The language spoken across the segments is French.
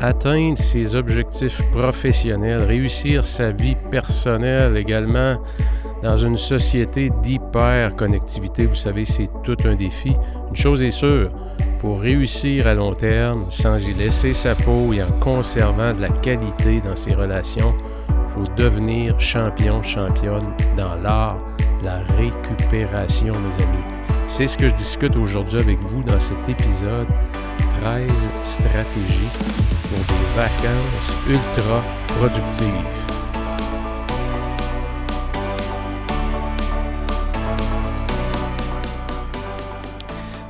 atteindre ses objectifs professionnels, réussir sa vie personnelle également dans une société d'hyper-connectivité. Vous savez, c'est tout un défi. Une chose est sûre, pour réussir à long terme, sans y laisser sa peau et en conservant de la qualité dans ses relations, il faut devenir champion, championne dans l'art de la récupération, mes amis. C'est ce que je discute aujourd'hui avec vous dans cet épisode 13 stratégies pour des vacances ultra productives.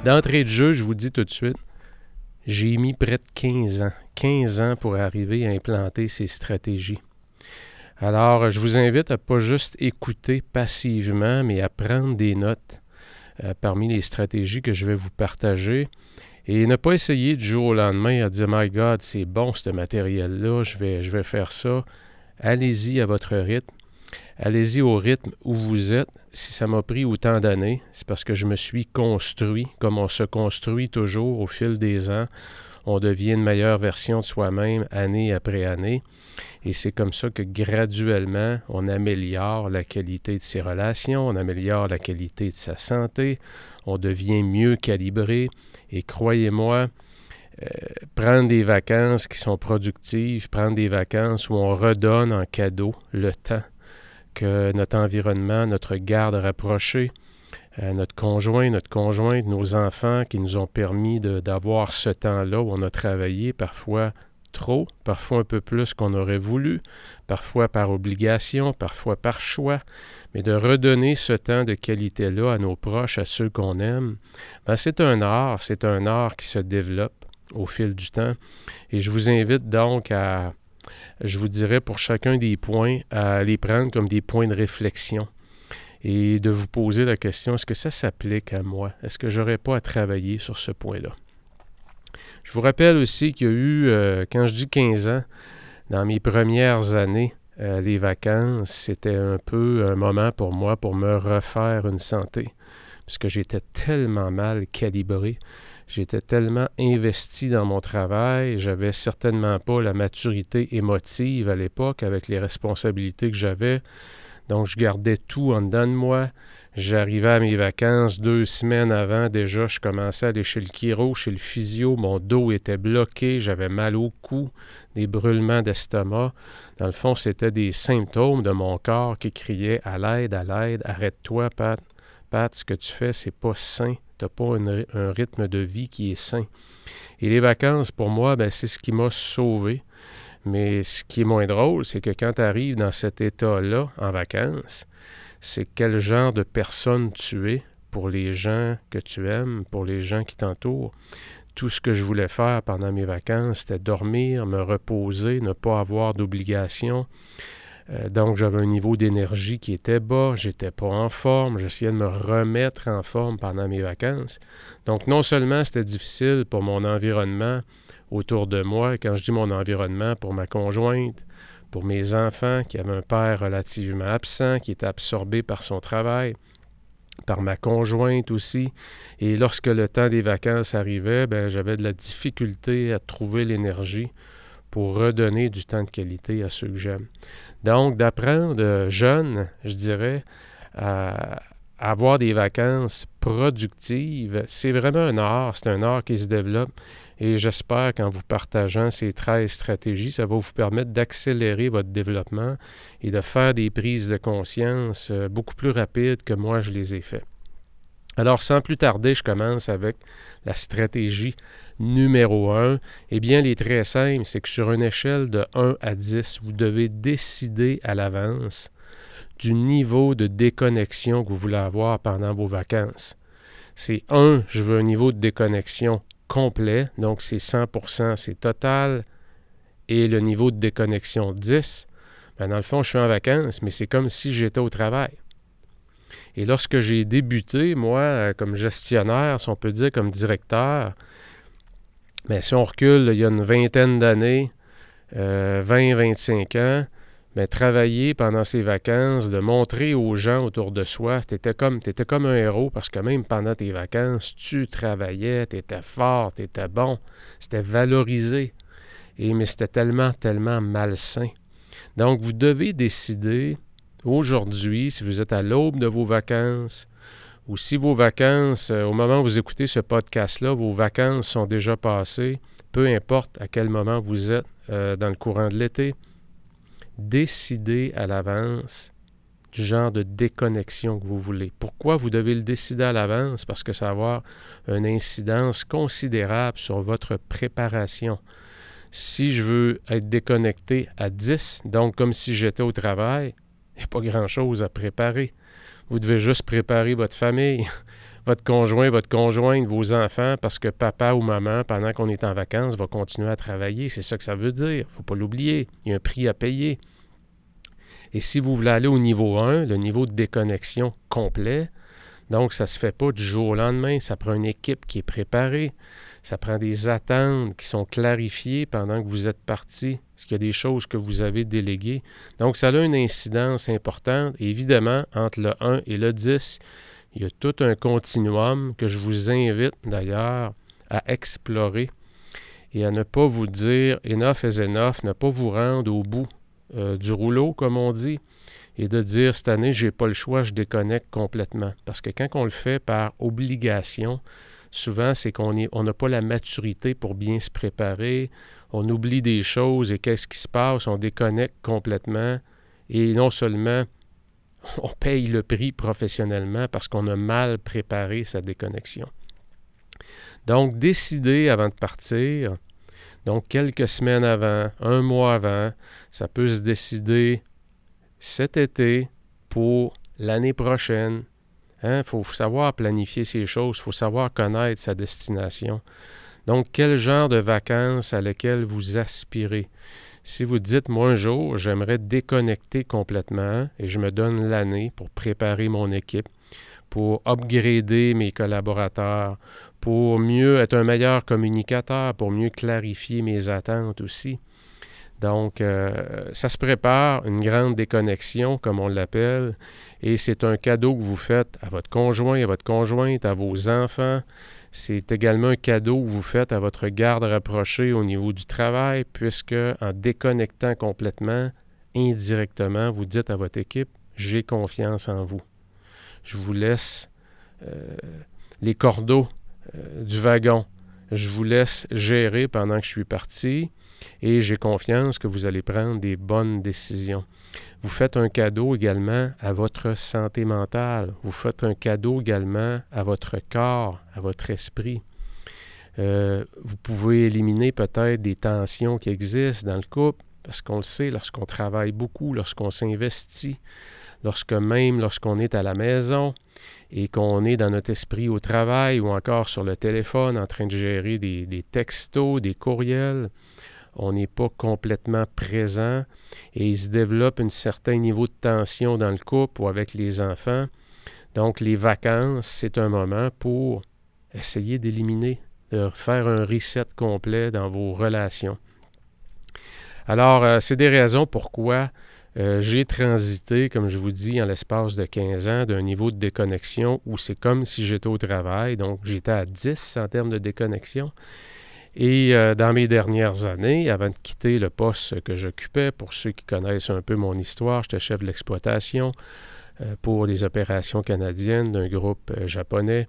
D'entrée de jeu, je vous dis tout de suite, j'ai mis près de 15 ans, 15 ans pour arriver à implanter ces stratégies. Alors, je vous invite à pas juste écouter passivement, mais à prendre des notes euh, parmi les stratégies que je vais vous partager et ne pas essayer du jour au lendemain à dire My God, c'est bon ce matériel-là, je vais, je vais faire ça. Allez-y à votre rythme. Allez-y au rythme où vous êtes. Si ça m'a pris autant d'années, c'est parce que je me suis construit comme on se construit toujours au fil des ans. On devient une meilleure version de soi-même année après année. Et c'est comme ça que graduellement, on améliore la qualité de ses relations, on améliore la qualité de sa santé, on devient mieux calibré. Et croyez-moi, euh, prendre des vacances qui sont productives, prendre des vacances où on redonne en cadeau le temps que notre environnement, notre garde rapprochée, euh, notre conjoint, notre conjointe, nos enfants qui nous ont permis d'avoir ce temps-là où on a travaillé parfois trop, parfois un peu plus qu'on aurait voulu, parfois par obligation, parfois par choix, mais de redonner ce temps de qualité-là à nos proches, à ceux qu'on aime, ben c'est un art, c'est un art qui se développe au fil du temps. Et je vous invite donc à, je vous dirais pour chacun des points, à les prendre comme des points de réflexion et de vous poser la question, est-ce que ça s'applique à moi? Est-ce que j'aurais pas à travailler sur ce point-là? Je vous rappelle aussi qu'il y a eu, euh, quand je dis 15 ans, dans mes premières années, euh, les vacances, c'était un peu un moment pour moi pour me refaire une santé, parce que j'étais tellement mal calibré. J'étais tellement investi dans mon travail, j'avais certainement pas la maturité émotive à l'époque avec les responsabilités que j'avais. Donc, je gardais tout en dedans de moi. J'arrivais à mes vacances deux semaines avant. Déjà, je commençais à aller chez le chiro, chez le physio. Mon dos était bloqué, j'avais mal au cou, des brûlements d'estomac. Dans le fond, c'était des symptômes de mon corps qui criaient à l'aide, à l'aide, arrête-toi, Pat. Pat, ce que tu fais, c'est pas sain tu n'as pas un rythme de vie qui est sain. Et les vacances, pour moi, ben, c'est ce qui m'a sauvé. Mais ce qui est moins drôle, c'est que quand tu arrives dans cet état-là, en vacances, c'est quel genre de personne tu es pour les gens que tu aimes, pour les gens qui t'entourent. Tout ce que je voulais faire pendant mes vacances, c'était dormir, me reposer, ne pas avoir d'obligations, euh, donc, j'avais un niveau d'énergie qui était bas, j'étais pas en forme, j'essayais de me remettre en forme pendant mes vacances. Donc, non seulement c'était difficile pour mon environnement autour de moi, quand je dis mon environnement, pour ma conjointe, pour mes enfants qui avaient un père relativement absent, qui était absorbé par son travail, par ma conjointe aussi. Et lorsque le temps des vacances arrivait, ben, j'avais de la difficulté à trouver l'énergie pour redonner du temps de qualité à ceux que j'aime. Donc, d'apprendre jeune, je dirais, à avoir des vacances productives, c'est vraiment un art, c'est un art qui se développe. Et j'espère qu'en vous partageant ces 13 stratégies, ça va vous permettre d'accélérer votre développement et de faire des prises de conscience euh, beaucoup plus rapides que moi je les ai faites. Alors, sans plus tarder, je commence avec la stratégie numéro 1. Eh bien, les très simple, c'est que sur une échelle de 1 à 10, vous devez décider à l'avance du niveau de déconnexion que vous voulez avoir pendant vos vacances. C'est 1, je veux un niveau de déconnexion complet, donc c'est 100%, c'est total, et le niveau de déconnexion 10, ben dans le fond, je suis en vacances, mais c'est comme si j'étais au travail. Et lorsque j'ai débuté, moi, euh, comme gestionnaire, si on peut dire comme directeur, mais si on recule il y a une vingtaine d'années, 20-25 euh, ans, mais travailler pendant ces vacances, de montrer aux gens autour de soi, tu étais comme, étais comme un héros parce que même pendant tes vacances, tu travaillais, tu étais fort, tu étais bon, c'était valorisé. Et mais c'était tellement, tellement malsain. Donc, vous devez décider aujourd'hui, si vous êtes à l'aube de vos vacances, ou si vos vacances, euh, au moment où vous écoutez ce podcast-là, vos vacances sont déjà passées, peu importe à quel moment vous êtes euh, dans le courant de l'été, décidez à l'avance du genre de déconnexion que vous voulez. Pourquoi vous devez le décider à l'avance? Parce que ça va avoir une incidence considérable sur votre préparation. Si je veux être déconnecté à 10, donc comme si j'étais au travail, il n'y a pas grand-chose à préparer. Vous devez juste préparer votre famille, votre conjoint, votre conjointe, vos enfants, parce que papa ou maman, pendant qu'on est en vacances, va continuer à travailler. C'est ça que ça veut dire. Il ne faut pas l'oublier. Il y a un prix à payer. Et si vous voulez aller au niveau 1, le niveau de déconnexion complet, donc ça ne se fait pas du jour au lendemain, ça prend une équipe qui est préparée, ça prend des attentes qui sont clarifiées pendant que vous êtes parti, parce qu'il y a des choses que vous avez déléguées? Donc ça a une incidence importante. évidemment, entre le 1 et le 10, il y a tout un continuum que je vous invite d'ailleurs à explorer et à ne pas vous dire enough is enough, ne pas vous rendre au bout euh, du rouleau, comme on dit, et de dire cette année, j'ai pas le choix, je déconnecte complètement. Parce que quand on le fait par obligation, souvent, c'est qu'on on n'a pas la maturité pour bien se préparer, on oublie des choses et qu'est-ce qui se passe, on déconnecte complètement. Et non seulement on paye le prix professionnellement parce qu'on a mal préparé sa déconnexion. Donc, décider avant de partir, donc, quelques semaines avant, un mois avant, ça peut se décider cet été pour l'année prochaine. Il hein, faut savoir planifier ces choses, il faut savoir connaître sa destination. Donc, quel genre de vacances à lesquelles vous aspirez? Si vous dites, moi un jour, j'aimerais déconnecter complètement et je me donne l'année pour préparer mon équipe, pour upgrader mes collaborateurs, pour mieux être un meilleur communicateur, pour mieux clarifier mes attentes aussi. Donc, euh, ça se prépare, une grande déconnexion, comme on l'appelle, et c'est un cadeau que vous faites à votre conjoint, à votre conjointe, à vos enfants. C'est également un cadeau que vous faites à votre garde rapprochée au niveau du travail, puisque en déconnectant complètement, indirectement, vous dites à votre équipe, j'ai confiance en vous. Je vous laisse euh, les cordeaux euh, du wagon. Je vous laisse gérer pendant que je suis parti et j'ai confiance que vous allez prendre des bonnes décisions. Vous faites un cadeau également à votre santé mentale. Vous faites un cadeau également à votre corps, à votre esprit. Euh, vous pouvez éliminer peut-être des tensions qui existent dans le couple, parce qu'on le sait, lorsqu'on travaille beaucoup, lorsqu'on s'investit, lorsque même lorsqu'on est à la maison et qu'on est dans notre esprit au travail ou encore sur le téléphone en train de gérer des, des textos, des courriels, on n'est pas complètement présent et il se développe un certain niveau de tension dans le couple ou avec les enfants. Donc les vacances, c'est un moment pour essayer d'éliminer, de faire un reset complet dans vos relations. Alors, euh, c'est des raisons pourquoi euh, j'ai transité, comme je vous dis, en l'espace de 15 ans, d'un niveau de déconnexion où c'est comme si j'étais au travail. Donc, j'étais à 10 en termes de déconnexion. Et euh, dans mes dernières années, avant de quitter le poste que j'occupais, pour ceux qui connaissent un peu mon histoire, j'étais chef de l'exploitation euh, pour les opérations canadiennes d'un groupe japonais.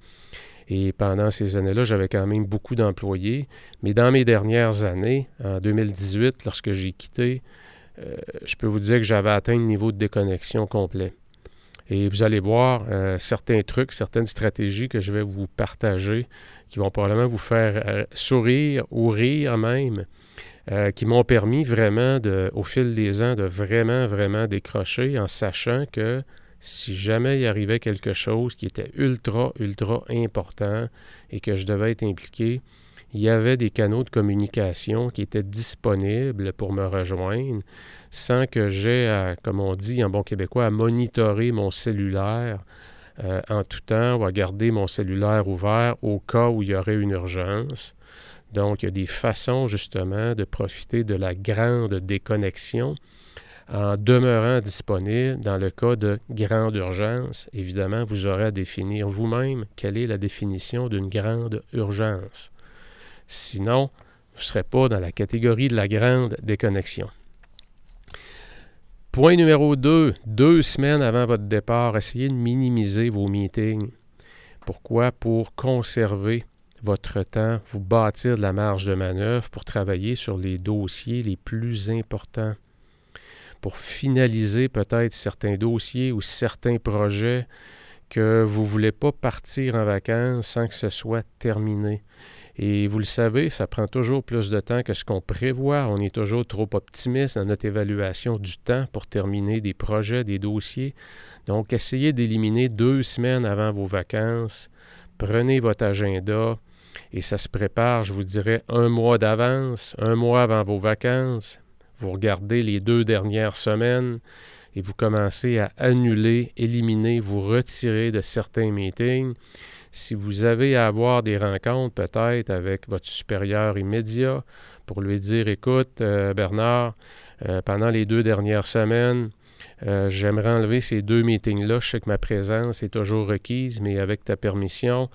Et pendant ces années-là, j'avais quand même beaucoup d'employés. Mais dans mes dernières années, en 2018, lorsque j'ai quitté, euh, je peux vous dire que j'avais atteint le niveau de déconnexion complet. Et vous allez voir euh, certains trucs, certaines stratégies que je vais vous partager qui vont probablement vous faire euh, sourire ou rire même, qui m'ont permis vraiment, de, au fil des ans, de vraiment, vraiment décrocher en sachant que si jamais il arrivait quelque chose qui était ultra, ultra important et que je devais être impliqué, il y avait des canaux de communication qui étaient disponibles pour me rejoindre sans que j'aie, comme on dit en bon québécois, à monitorer mon cellulaire euh, en tout temps ou à garder mon cellulaire ouvert au cas où il y aurait une urgence. Donc, il y a des façons justement de profiter de la grande déconnexion en demeurant disponible dans le cas de grande urgence. Évidemment, vous aurez à définir vous-même quelle est la définition d'une grande urgence. Sinon, vous ne serez pas dans la catégorie de la grande déconnexion. Point numéro 2, deux semaines avant votre départ, essayez de minimiser vos meetings. Pourquoi? Pour conserver votre temps, vous bâtir de la marge de manœuvre pour travailler sur les dossiers les plus importants, pour finaliser peut-être certains dossiers ou certains projets que vous ne voulez pas partir en vacances sans que ce soit terminé. Et vous le savez, ça prend toujours plus de temps que ce qu'on prévoit. On est toujours trop optimiste dans notre évaluation du temps pour terminer des projets, des dossiers. Donc, essayez d'éliminer deux semaines avant vos vacances. Prenez votre agenda et ça se prépare, je vous dirais, un mois d'avance, un mois avant vos vacances. Vous regardez les deux dernières semaines et vous commencez à annuler, éliminer, vous retirer de certains meetings. Si vous avez à avoir des rencontres peut-être avec votre supérieur immédiat pour lui dire, écoute, euh, Bernard, euh, pendant les deux dernières semaines, euh, j'aimerais enlever ces deux meetings-là. Je sais que ma présence est toujours requise, mais avec ta permission,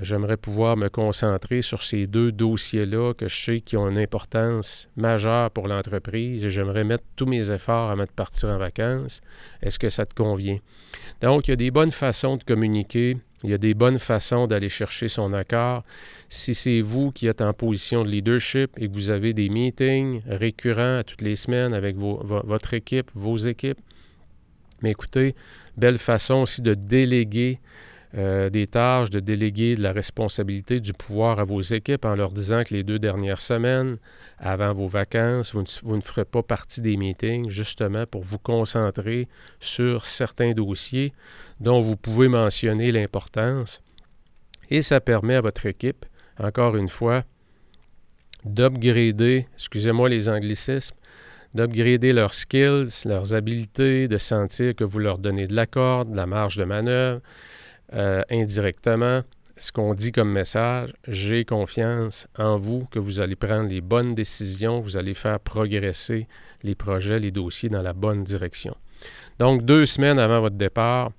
j'aimerais pouvoir me concentrer sur ces deux dossiers-là que je sais qui ont une importance majeure pour l'entreprise et j'aimerais mettre tous mes efforts à mettre partir en vacances. Est-ce que ça te convient? Donc, il y a des bonnes façons de communiquer il y a des bonnes façons d'aller chercher son accord. Si c'est vous qui êtes en position de leadership et que vous avez des meetings récurrents toutes les semaines avec votre équipe, vos équipes, mais écoutez, belle façon aussi de déléguer euh, des tâches, de déléguer de la responsabilité, du pouvoir à vos équipes en leur disant que les deux dernières semaines, avant vos vacances, vous ne, vous ne ferez pas partie des meetings, justement pour vous concentrer sur certains dossiers dont vous pouvez mentionner l'importance. Et ça permet à votre équipe, encore une fois, d'upgrader, excusez-moi les anglicismes, d'upgrader leurs skills, leurs habiletés, de sentir que vous leur donnez de la corde, de la marge de manœuvre, euh, indirectement ce qu'on dit comme message, j'ai confiance en vous que vous allez prendre les bonnes décisions, vous allez faire progresser les projets, les dossiers dans la bonne direction. Donc, deux semaines avant votre départ,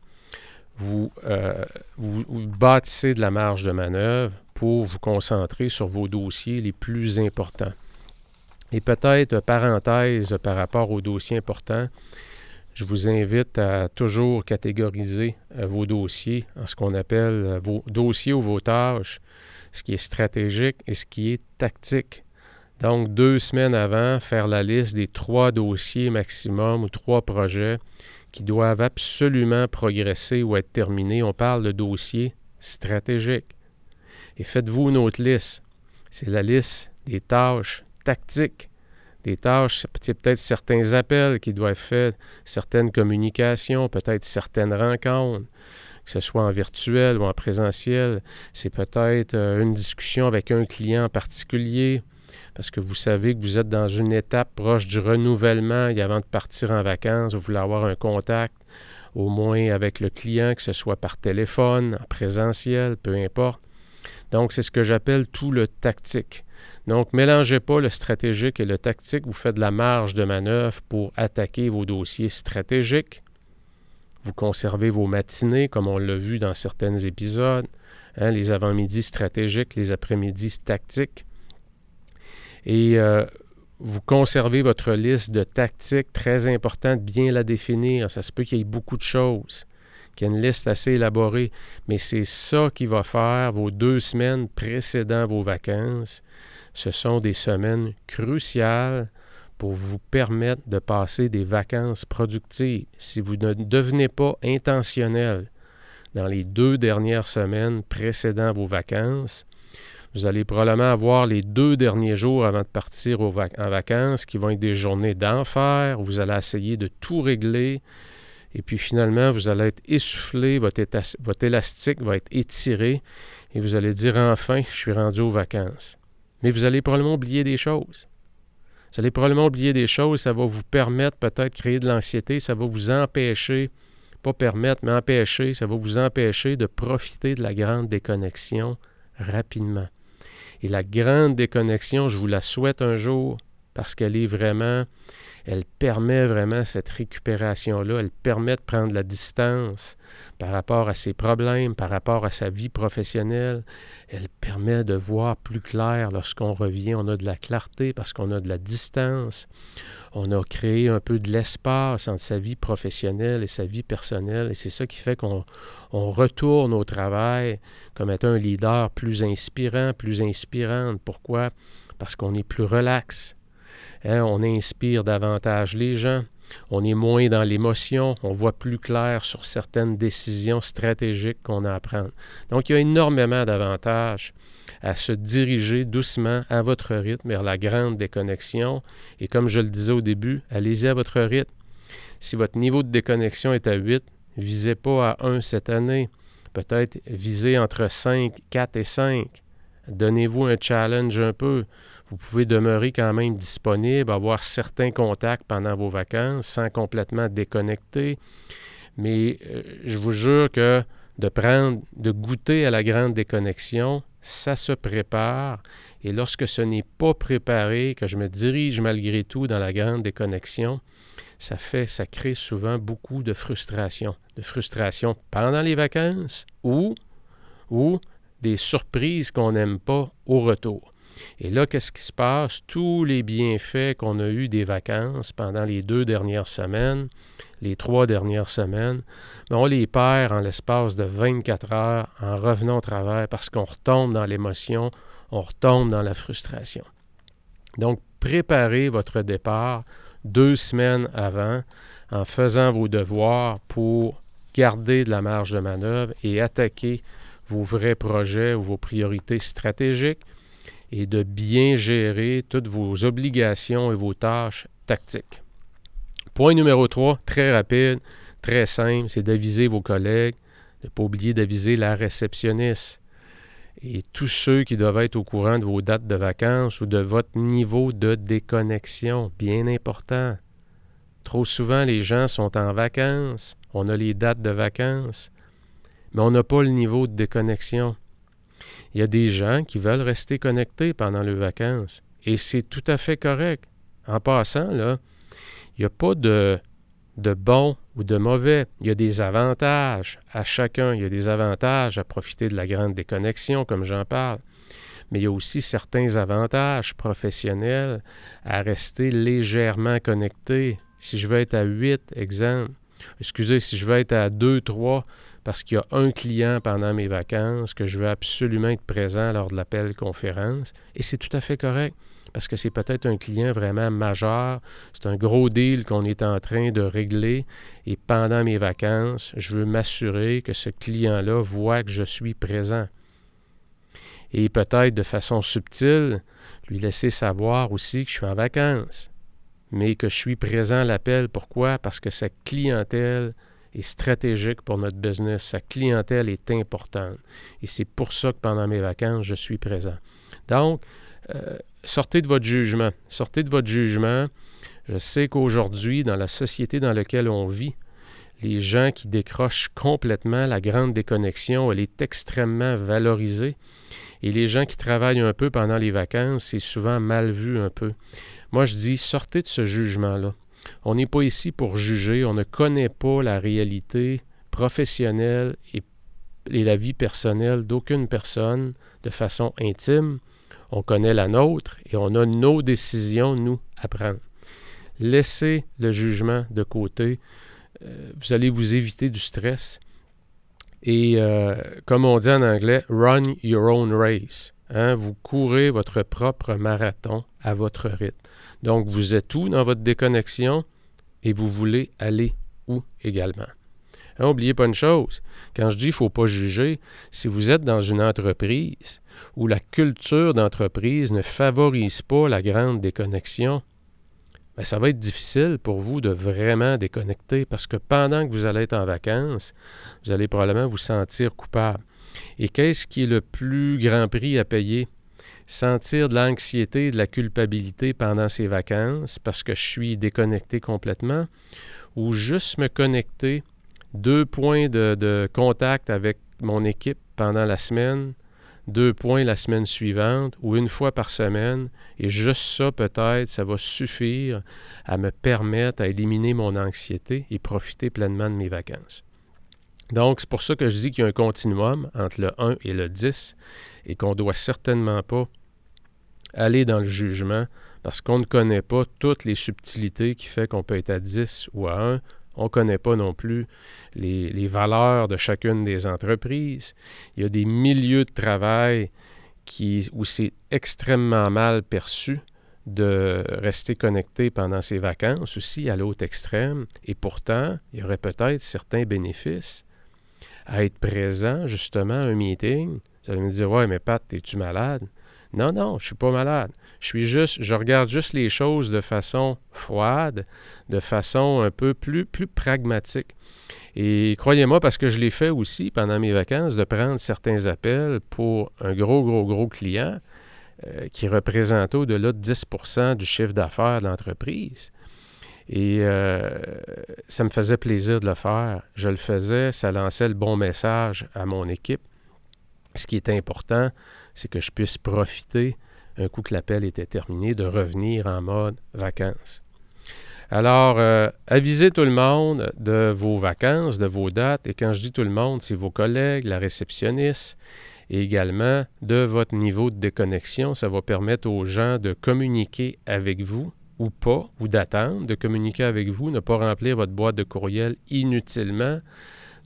vous, euh, vous, bâtissez de la marge de manœuvre pour vous concentrer sur vos dossiers les plus importants. Et peut-être, parenthèse par rapport aux dossiers importants, je vous invite à toujours catégoriser euh, vos dossiers en ce qu'on appelle euh, vos dossiers ou vos tâches, ce qui est stratégique et ce qui est tactique. Donc, deux semaines avant, faire la liste des trois dossiers maximum ou trois projets qui doivent absolument progresser ou être terminés. On parle de dossiers stratégiques. Et faites-vous une autre liste. C'est la liste des tâches tactiques des tâches, peut-être certains appels qui doivent être faits, certaines communications, peut-être certaines rencontres, que ce soit en virtuel ou en présentiel. C'est peut-être euh, une discussion avec un client en particulier, parce que vous savez que vous êtes dans une étape proche du renouvellement et avant de partir en vacances, vous voulez avoir un contact au moins avec le client, que ce soit par téléphone, en présentiel, peu importe. Donc, c'est ce que j'appelle tout le tactique. Donc, mélangez pas le stratégique et le tactique. Vous faites de la marge de manœuvre pour attaquer vos dossiers stratégiques. Vous conservez vos matinées, comme on l'a vu dans certains épisodes, hein, les avant-midi stratégiques, les après-midi tactiques. Et euh, vous conservez votre liste de tactiques, très important de bien la définir. Ça se peut qu'il y ait beaucoup de choses, qu'il y ait une liste assez élaborée, mais c'est ça qui va faire vos deux semaines précédant vos vacances ce sont des semaines cruciales pour vous permettre de passer des vacances productives. Si vous ne devenez pas intentionnel dans les deux dernières semaines précédant vos vacances, vous allez probablement avoir les deux derniers jours avant de partir en vacances qui vont être des journées d'enfer vous allez essayer de tout régler. Et puis finalement, vous allez être essoufflé, votre, votre élastique va être étiré et vous allez dire enfin, je suis rendu aux vacances. Mais vous allez probablement oublier des choses. Vous allez probablement oublier des choses, ça va vous permettre peut-être de créer de l'anxiété, ça va vous empêcher, pas permettre, mais empêcher, ça va vous empêcher de profiter de la grande déconnexion rapidement. Et la grande déconnexion, je vous la souhaite un jour parce qu'elle est vraiment, elle permet vraiment cette récupération-là, elle permet de prendre la distance par rapport à ses problèmes, par rapport à sa vie professionnelle. Elle permet de voir plus clair lorsqu'on revient. On a de la clarté parce qu'on a de la distance. On a créé un peu de l'espace entre sa vie professionnelle et sa vie personnelle. Et c'est ça qui fait qu'on retourne au travail comme étant un leader plus inspirant, plus inspirante. Pourquoi? Parce qu'on est plus relax. Hein, on inspire davantage les gens. On est moins dans l'émotion, on voit plus clair sur certaines décisions stratégiques qu'on a à prendre. Donc, il y a énormément d'avantages à se diriger doucement à votre rythme vers la grande déconnexion. Et comme je le disais au début, allez-y à votre rythme. Si votre niveau de déconnexion est à 8, visez pas à 1 cette année. Peut-être visez entre 5, 4 et 5. Donnez-vous un challenge un peu. Vous pouvez demeurer quand même disponible, avoir certains contacts pendant vos vacances sans complètement déconnecter. Mais euh, je vous jure que de prendre, de goûter à la grande déconnexion, ça se prépare. Et lorsque ce n'est pas préparé, que je me dirige malgré tout dans la grande déconnexion, ça fait, ça crée souvent beaucoup de frustration. De frustration pendant les vacances ou, ou des surprises qu'on n'aime pas au retour. Et là, qu'est-ce qui se passe? Tous les bienfaits qu'on a eus des vacances pendant les deux dernières semaines, les trois dernières semaines, ben, on les perd en l'espace de 24 heures en revenant au travail parce qu'on retombe dans l'émotion, on retombe dans la frustration. Donc, préparez votre départ deux semaines avant en faisant vos devoirs pour garder de la marge de manœuvre et attaquer vos vrais projets ou vos priorités stratégiques et de bien gérer toutes vos obligations et vos tâches tactiques. Point numéro 3, très rapide, très simple, c'est d'aviser vos collègues, de ne pas oublier d'aviser la réceptionniste et tous ceux qui doivent être au courant de vos dates de vacances ou de votre niveau de déconnexion, bien important. Trop souvent, les gens sont en vacances, on a les dates de vacances, mais on n'a pas le niveau de déconnexion. Il y a des gens qui veulent rester connectés pendant leurs vacances. Et c'est tout à fait correct. En passant, là, il n'y a pas de, de bon ou de mauvais. Il y a des avantages à chacun. Il y a des avantages à profiter de la grande déconnexion, comme j'en parle. Mais il y a aussi certains avantages professionnels à rester légèrement connecté. Si je veux être à 8, exemple, excusez, si je veux être à 2, 3, parce qu'il y a un client pendant mes vacances que je veux absolument être présent lors de l'appel conférence. Et c'est tout à fait correct parce que c'est peut-être un client vraiment majeur. C'est un gros deal qu'on est en train de régler. Et pendant mes vacances, je veux m'assurer que ce client-là voit que je suis présent. Et peut-être de façon subtile, lui laisser savoir aussi que je suis en vacances, mais que je suis présent à l'appel. Pourquoi? Parce que sa clientèle est stratégique pour notre business. Sa clientèle est importante. Et c'est pour ça que pendant mes vacances, je suis présent. Donc, euh, sortez de votre jugement. Sortez de votre jugement. Je sais qu'aujourd'hui, dans la société dans laquelle on vit, les gens qui décrochent complètement la grande déconnexion, elle est extrêmement valorisée. Et les gens qui travaillent un peu pendant les vacances, c'est souvent mal vu un peu. Moi, je dis, sortez de ce jugement-là. On n'est pas ici pour juger, on ne connaît pas la réalité professionnelle et, la vie personnelle d'aucune personne de façon intime. On connaît la nôtre et on a nos décisions, nous, à prendre. Laissez le jugement de côté. Euh, vous allez vous éviter du stress. Et euh, comme on dit en anglais, run your own race. Hein? Vous courez votre propre marathon à votre rythme. Donc, vous êtes où dans votre déconnexion et vous voulez aller où également? N'oubliez hein, pas une chose, quand je dis faut pas juger, si vous êtes dans une entreprise où la culture d'entreprise ne favorise pas la grande déconnexion, bien, ça va être difficile pour vous de vraiment déconnecter parce que pendant que vous allez être en vacances, vous allez probablement vous sentir coupable. Et qu'est-ce qui est le plus grand prix à payer? Sentir de l'anxiété, de la culpabilité pendant ces vacances parce que je suis déconnecté complètement, ou juste me connecter, deux points de, contact avec mon équipe pendant la semaine, deux points la semaine suivante ou une fois par semaine. Et juste ça, peut-être, ça va suffire à me permettre à éliminer mon anxiété et profiter pleinement de mes vacances. Donc, c'est pour ça que je dis qu'il y a un continuum entre le 1 et le 10 et qu'on ne doit certainement pas aller dans le jugement parce qu'on ne connaît pas toutes les subtilités qui font qu'on peut être à 10 ou à 1. On ne connaît pas non plus les, valeurs de chacune des entreprises. Il y a des milieux de travail qui, où c'est extrêmement mal perçu de rester connecté pendant ses vacances aussi à l'autre extrême. Et pourtant, il y aurait peut-être certains bénéfices à être présent justement à un meeting. Vous allez me dire, ouais, mais Pat, es-tu malade? Non, non, je suis pas malade. Je suis juste, je regarde juste les choses de façon froide, de façon un peu plus, plus pragmatique. Et croyez-moi, parce que je l'ai fait aussi pendant mes vacances, de prendre certains appels pour un gros, gros, gros client euh, qui représente au-delà de 10% du chiffre d'affaires de l'entreprise. Et euh, ça me faisait plaisir de le faire. Je le faisais, ça lançait le bon message à mon équipe. Ce qui est important, c'est que je puisse profiter, un coup que l'appel était terminé, de revenir en mode vacances. Alors, euh, avisez tout le monde de vos vacances, de vos dates, et quand je dis tout le monde, c'est vos collègues, la réceptionniste, et également de votre niveau de déconnexion. Ça va permettre aux gens de communiquer avec vous ou pas, ou d'attendre, de communiquer avec vous, ne pas remplir votre boîte de courriel inutilement,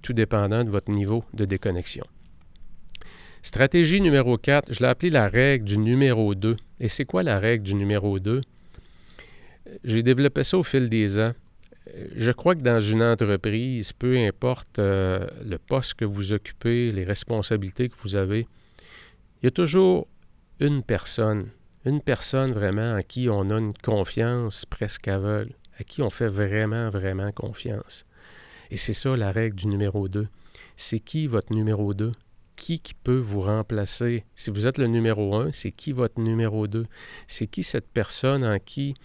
tout dépendant de votre niveau de déconnexion. Stratégie numéro 4, je l'ai appelé la règle du numéro 2. Et c'est quoi la règle du numéro 2? J'ai développé ça au fil des ans. Je crois que dans une entreprise, peu importe euh, le poste que vous occupez, les responsabilités que vous avez, il y a toujours une personne, une personne vraiment à qui on a une confiance presque aveugle, à qui on fait vraiment, vraiment confiance. Et c'est ça la règle du numéro 2. C'est qui votre numéro 2? qui, qui peut vous remplacer? Si vous êtes le numéro un, c'est qui votre numéro deux? C'est qui cette personne en qui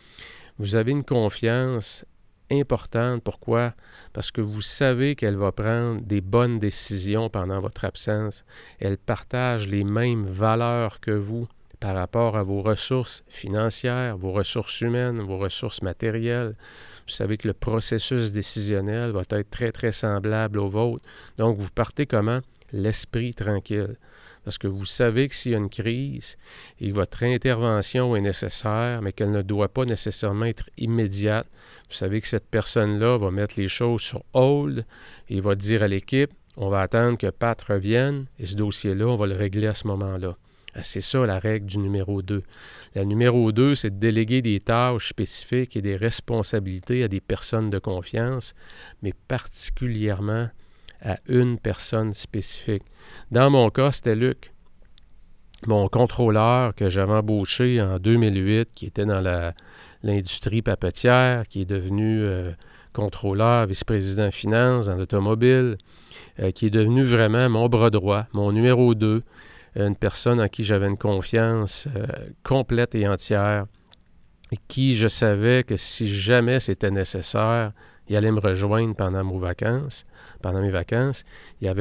vous avez une confiance importante? Pourquoi? Parce que vous savez qu'elle va prendre des bonnes décisions pendant votre absence. Elle partage les mêmes valeurs que vous par rapport à vos ressources financières, vos ressources humaines, vos ressources matérielles. Vous savez que le processus décisionnel va être très, très semblable au vôtre. Donc, vous partez comment? l'esprit tranquille. Parce que vous savez que s'il y a une crise et votre intervention est nécessaire, mais qu'elle ne doit pas nécessairement être immédiate, vous savez que cette personne-là va mettre les choses sur hold et va dire à l'équipe, on va attendre que Pat revienne et ce dossier-là, on va le régler à ce moment-là. Ah, c'est ça la règle du numéro 2. La numéro 2, c'est de déléguer des tâches spécifiques et des responsabilités à des personnes de confiance, mais particulièrement à une personne spécifique. Dans mon cas, c'était Luc, mon contrôleur que j'avais embauché en 2008, qui était dans l'industrie papetière, qui est devenu euh, contrôleur, vice-président finance dans l'automobile, euh, qui est devenu vraiment mon bras droit, mon numéro 2, une personne en qui j'avais une confiance euh, complète et entière, et qui je savais que si jamais c'était nécessaire, il allait me rejoindre pendant mes vacances. Pendant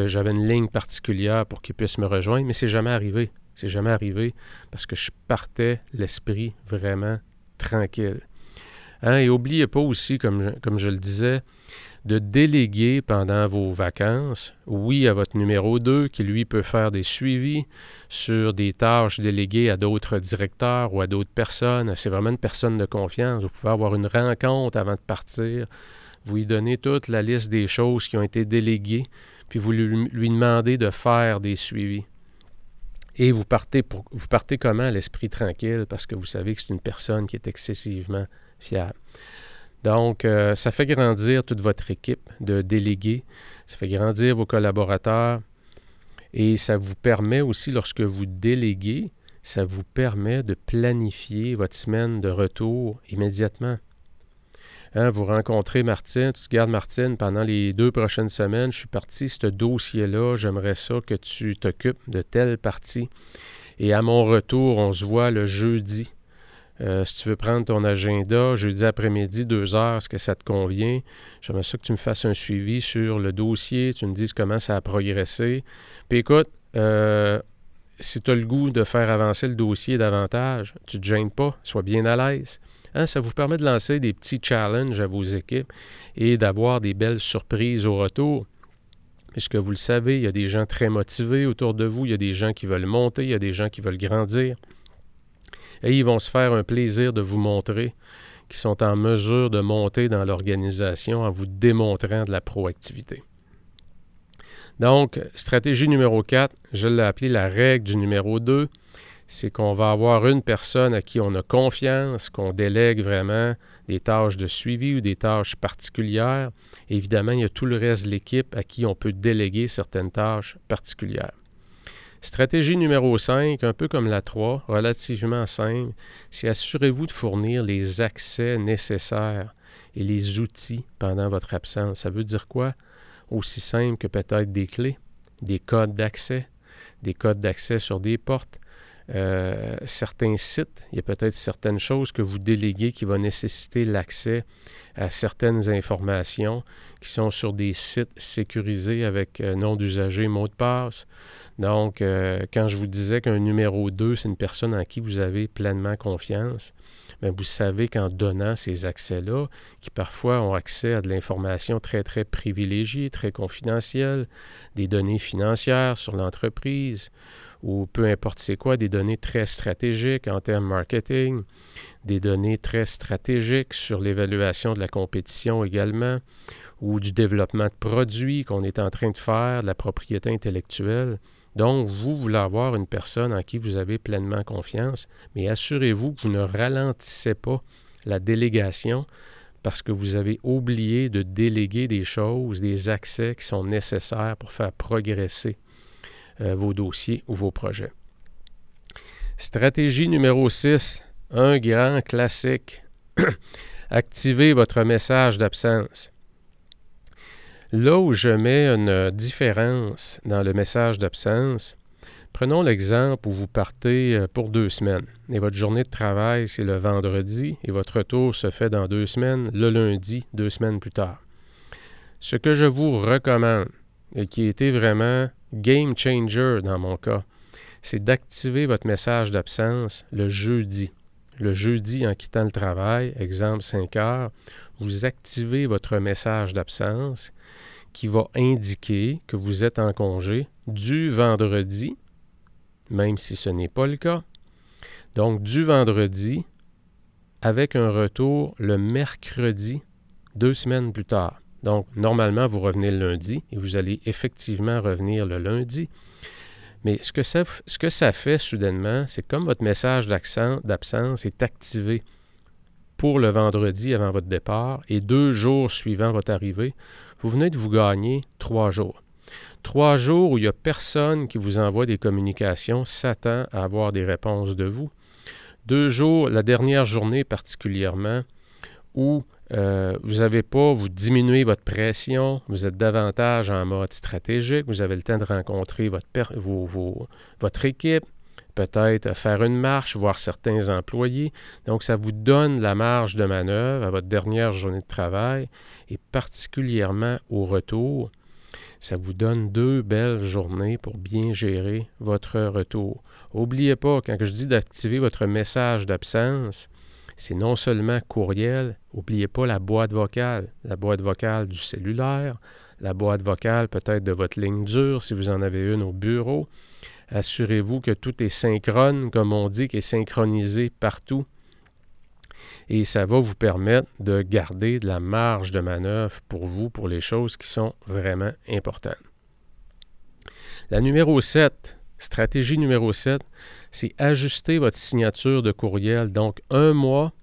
j'avais une ligne particulière pour qu'il puisse me rejoindre, mais c'est jamais arrivé. C'est jamais arrivé parce que je partais l'esprit vraiment tranquille. Hein, et n'oubliez pas aussi, comme je le disais, de déléguer pendant vos vacances, oui, à votre numéro 2, qui lui peut faire des suivis sur des tâches déléguées à d'autres directeurs ou à d'autres personnes. C'est vraiment une personne de confiance. Vous pouvez avoir une rencontre avant de partir vous lui donnez toute la liste des choses qui ont été déléguées, puis vous lui, demandez de faire des suivis. Et vous partez, pour, vous partez comment l'esprit tranquille parce que vous savez que c'est une personne qui est excessivement fiable. Donc, euh, ça fait grandir toute votre équipe de délégués, ça fait grandir vos collaborateurs et ça vous permet aussi, lorsque vous déléguez, ça vous permet de planifier votre semaine de retour immédiatement. Hein, vous rencontrez Martine, tu te gardes Martine pendant les deux prochaines semaines. Je suis parti, ce dossier-là, j'aimerais ça que tu t'occupes de telle partie. Et à mon retour, on se voit le jeudi. Euh, si tu veux prendre ton agenda, jeudi après-midi, deux heures, est-ce que ça te convient? J'aimerais ça que tu me fasses un suivi sur le dossier, tu me dises comment ça a progressé. Puis écoute, euh, si tu as le goût de faire avancer le dossier davantage, tu ne te gênes pas, sois bien à l'aise. Hein, ça vous permet de lancer des petits challenges à vos équipes et d'avoir des belles surprises au retour. Puisque vous le savez, il y a des gens très motivés autour de vous, il y a des gens qui veulent monter, il y a des gens qui veulent grandir. Et ils vont se faire un plaisir de vous montrer qu'ils sont en mesure de monter dans l'organisation en vous démontrant de la proactivité. Donc, stratégie numéro 4, je l'ai appelée la règle du numéro 2, c'est qu'on va avoir une personne à qui on a confiance, qu'on délègue vraiment des tâches de suivi ou des tâches particulières. évidemment, il y a tout le reste de l'équipe à qui on peut déléguer certaines tâches particulières. Stratégie numéro 5, un peu comme la 3, relativement simple, c'est assurez-vous de fournir les accès nécessaires et les outils pendant votre absence. Ça veut dire quoi? Aussi simple que peut-être des clés, des codes d'accès, des codes d'accès sur des portes, euh, certains sites, il y a peut-être certaines choses que vous déléguez qui vont nécessiter l'accès à certaines informations qui sont sur des sites sécurisés avec euh, nom d'usager, mot de passe. Donc, euh, quand je vous disais qu'un numéro 2, c'est une personne en qui vous avez pleinement confiance, bien, vous savez qu'en donnant ces accès-là, qui parfois ont accès à de l'information très, très privilégiée, très confidentielle, des données financières sur l'entreprise, ou peu importe c'est quoi, des données très stratégiques en termes marketing, des données très stratégiques sur l'évaluation de la compétition également, ou du développement de produits qu'on est en train de faire, de la propriété intellectuelle. Donc, vous voulez avoir une personne en qui vous avez pleinement confiance, mais assurez-vous que vous ne ralentissez pas la délégation parce que vous avez oublié de déléguer des choses, des accès qui sont nécessaires pour faire progresser vos dossiers ou vos projets. Stratégie numéro 6, un grand classique. Activez votre message d'absence. Là où je mets une différence dans le message d'absence, prenons l'exemple où vous partez euh, pour deux semaines et votre journée de travail, c'est le vendredi et votre retour se fait dans deux semaines, le lundi, deux semaines plus tard. Ce que je vous recommande, et qui était vraiment game changer dans mon cas, c'est d'activer votre message d'absence le jeudi. Le jeudi, en quittant le travail, exemple 5 heures, vous activez votre message d'absence qui va indiquer que vous êtes en congé du vendredi, même si ce n'est pas le cas. Donc, du vendredi, avec un retour le mercredi, deux semaines plus tard. Donc, normalement, vous revenez le lundi et vous allez effectivement revenir le lundi. Mais ce que ça, fait soudainement, c'est comme votre message d'absence est activé pour le vendredi avant votre départ et deux jours suivant votre arrivée, vous venez de vous gagner trois jours. Trois jours où il n'y a personne qui vous envoie des communications s'attend à avoir des réponses de vous. Deux jours, la dernière journée particulièrement, où euh, vous n'avez pas, vous diminuez votre pression, vous êtes davantage en mode stratégique, vous avez le temps de rencontrer votre, votre équipe, peut-être faire une marche, voir certains employés. Donc, ça vous donne la marge de manœuvre à votre dernière journée de travail et particulièrement au retour. Ça vous donne deux belles journées pour bien gérer votre retour. N'oubliez pas, quand je dis d'activer votre message d'absence, c'est non seulement courriel, n'oubliez pas la boîte vocale, la boîte vocale du cellulaire, la boîte vocale peut-être de votre ligne dure si vous en avez une au bureau. Assurez-vous que tout est synchrone, comme on dit, qui est synchronisé partout. Et ça va vous permettre de garder de la marge de manœuvre pour vous, pour les choses qui sont vraiment importantes. La numéro 7, stratégie numéro 7, c'est ajuster votre signature de courriel. Donc, un mois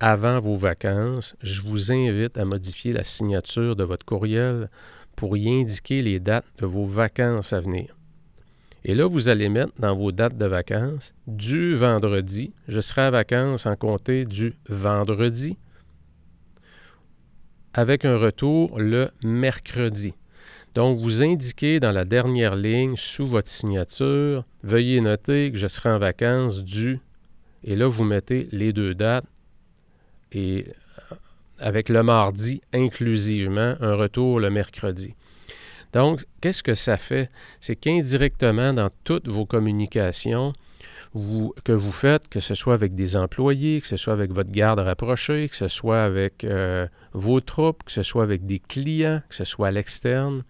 avant vos vacances, je vous invite à modifier la signature de votre courriel pour y indiquer les dates de vos vacances à venir. Et là, vous allez mettre dans vos dates de vacances du vendredi. Je serai à vacances en compter du vendredi avec un retour le mercredi. Donc, vous indiquez dans la dernière ligne sous votre signature, veuillez noter que je serai en vacances du, et là, vous mettez les deux dates, et euh, avec le mardi inclusivement, un retour le mercredi. Donc, qu'est-ce que ça fait? C'est qu'indirectement, dans toutes vos communications que vous faites, que ce soit avec des employés, que ce soit avec votre garde rapprochée, que ce soit avec euh, vos troupes, que ce soit avec des clients, que ce soit à l'externe,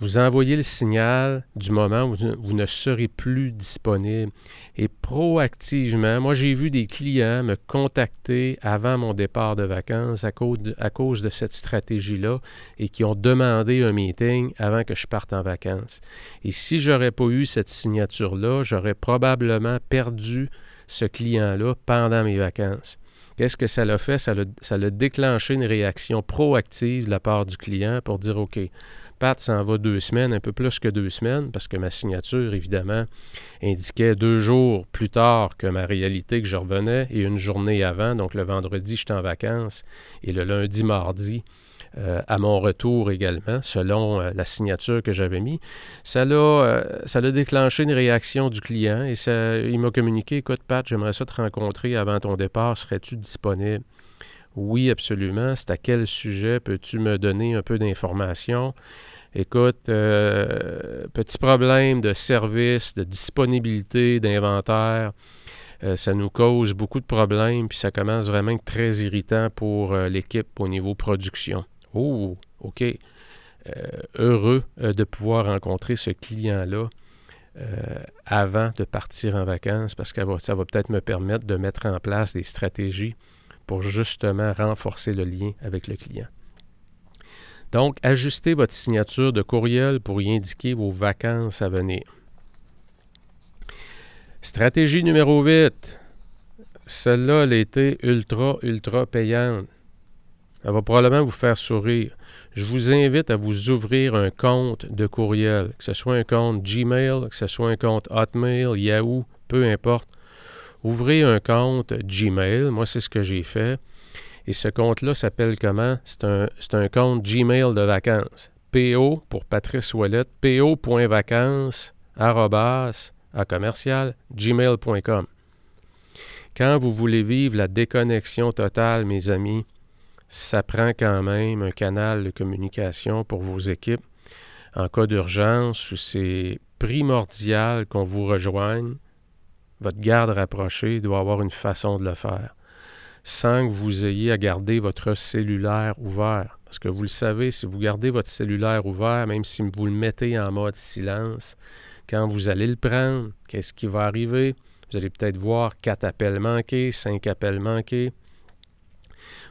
vous envoyez le signal du moment où vous ne serez plus disponible. Et proactivement, moi j'ai vu des clients me contacter avant mon départ de vacances à cause de, cette stratégie-là et qui ont demandé un meeting avant que je parte en vacances. Et si je n'aurais pas eu cette signature-là, j'aurais probablement perdu ce client-là pendant mes vacances. Qu'est-ce que ça l'a fait? Ça l'a déclenché une réaction proactive de la part du client pour dire OK, Pat s'en va deux semaines, un peu plus que deux semaines, parce que ma signature, évidemment, indiquait deux jours plus tard que ma réalité que je revenais et une journée avant. Donc le vendredi, j'étais en vacances et le lundi, mardi, euh, à mon retour également, selon euh, la signature que j'avais mis. Ça l'a, euh, ça déclenché une réaction du client et ça, il m'a communiqué Écoute, Pat, j'aimerais ça te rencontrer avant ton départ. Serais-tu disponible oui, absolument. C'est à quel sujet peux-tu me donner un peu d'informations? Écoute, euh, petit problème de service, de disponibilité, d'inventaire. Euh, ça nous cause beaucoup de problèmes, puis ça commence vraiment à être très irritant pour euh, l'équipe au niveau production. Oh, OK. heureux de pouvoir rencontrer ce client-là avant de partir en vacances parce que ça va peut-être me permettre de mettre en place des stratégies pour justement renforcer le lien avec le client. Donc, ajustez votre signature de courriel pour y indiquer vos vacances à venir. Stratégie numéro 8. Celle-là, elle été ultra, ultra payante. Elle va probablement vous faire sourire. Je vous invite à vous ouvrir un compte de courriel, que ce soit un compte Gmail, que ce soit un compte Hotmail, Yahoo, peu importe. Ouvrez un compte Gmail. Moi, c'est ce que j'ai fait. Et ce compte-là s'appelle comment? C'est un, un, compte Gmail de vacances. PO pour Patrice Ouellet, po.vacances, à commercial, gmail.com. Quand vous voulez vivre la déconnexion totale, mes amis, ça prend quand même un canal de communication pour vos équipes. En cas d'urgence, c'est primordial qu'on vous rejoigne. Votre garde rapprochée doit avoir une façon de le faire sans que vous ayez à garder votre cellulaire ouvert. Parce que vous le savez, si vous gardez votre cellulaire ouvert, même si vous le mettez en mode silence, quand vous allez le prendre, qu'est-ce qui va arriver? Vous allez peut-être voir quatre appels manqués, cinq appels manqués.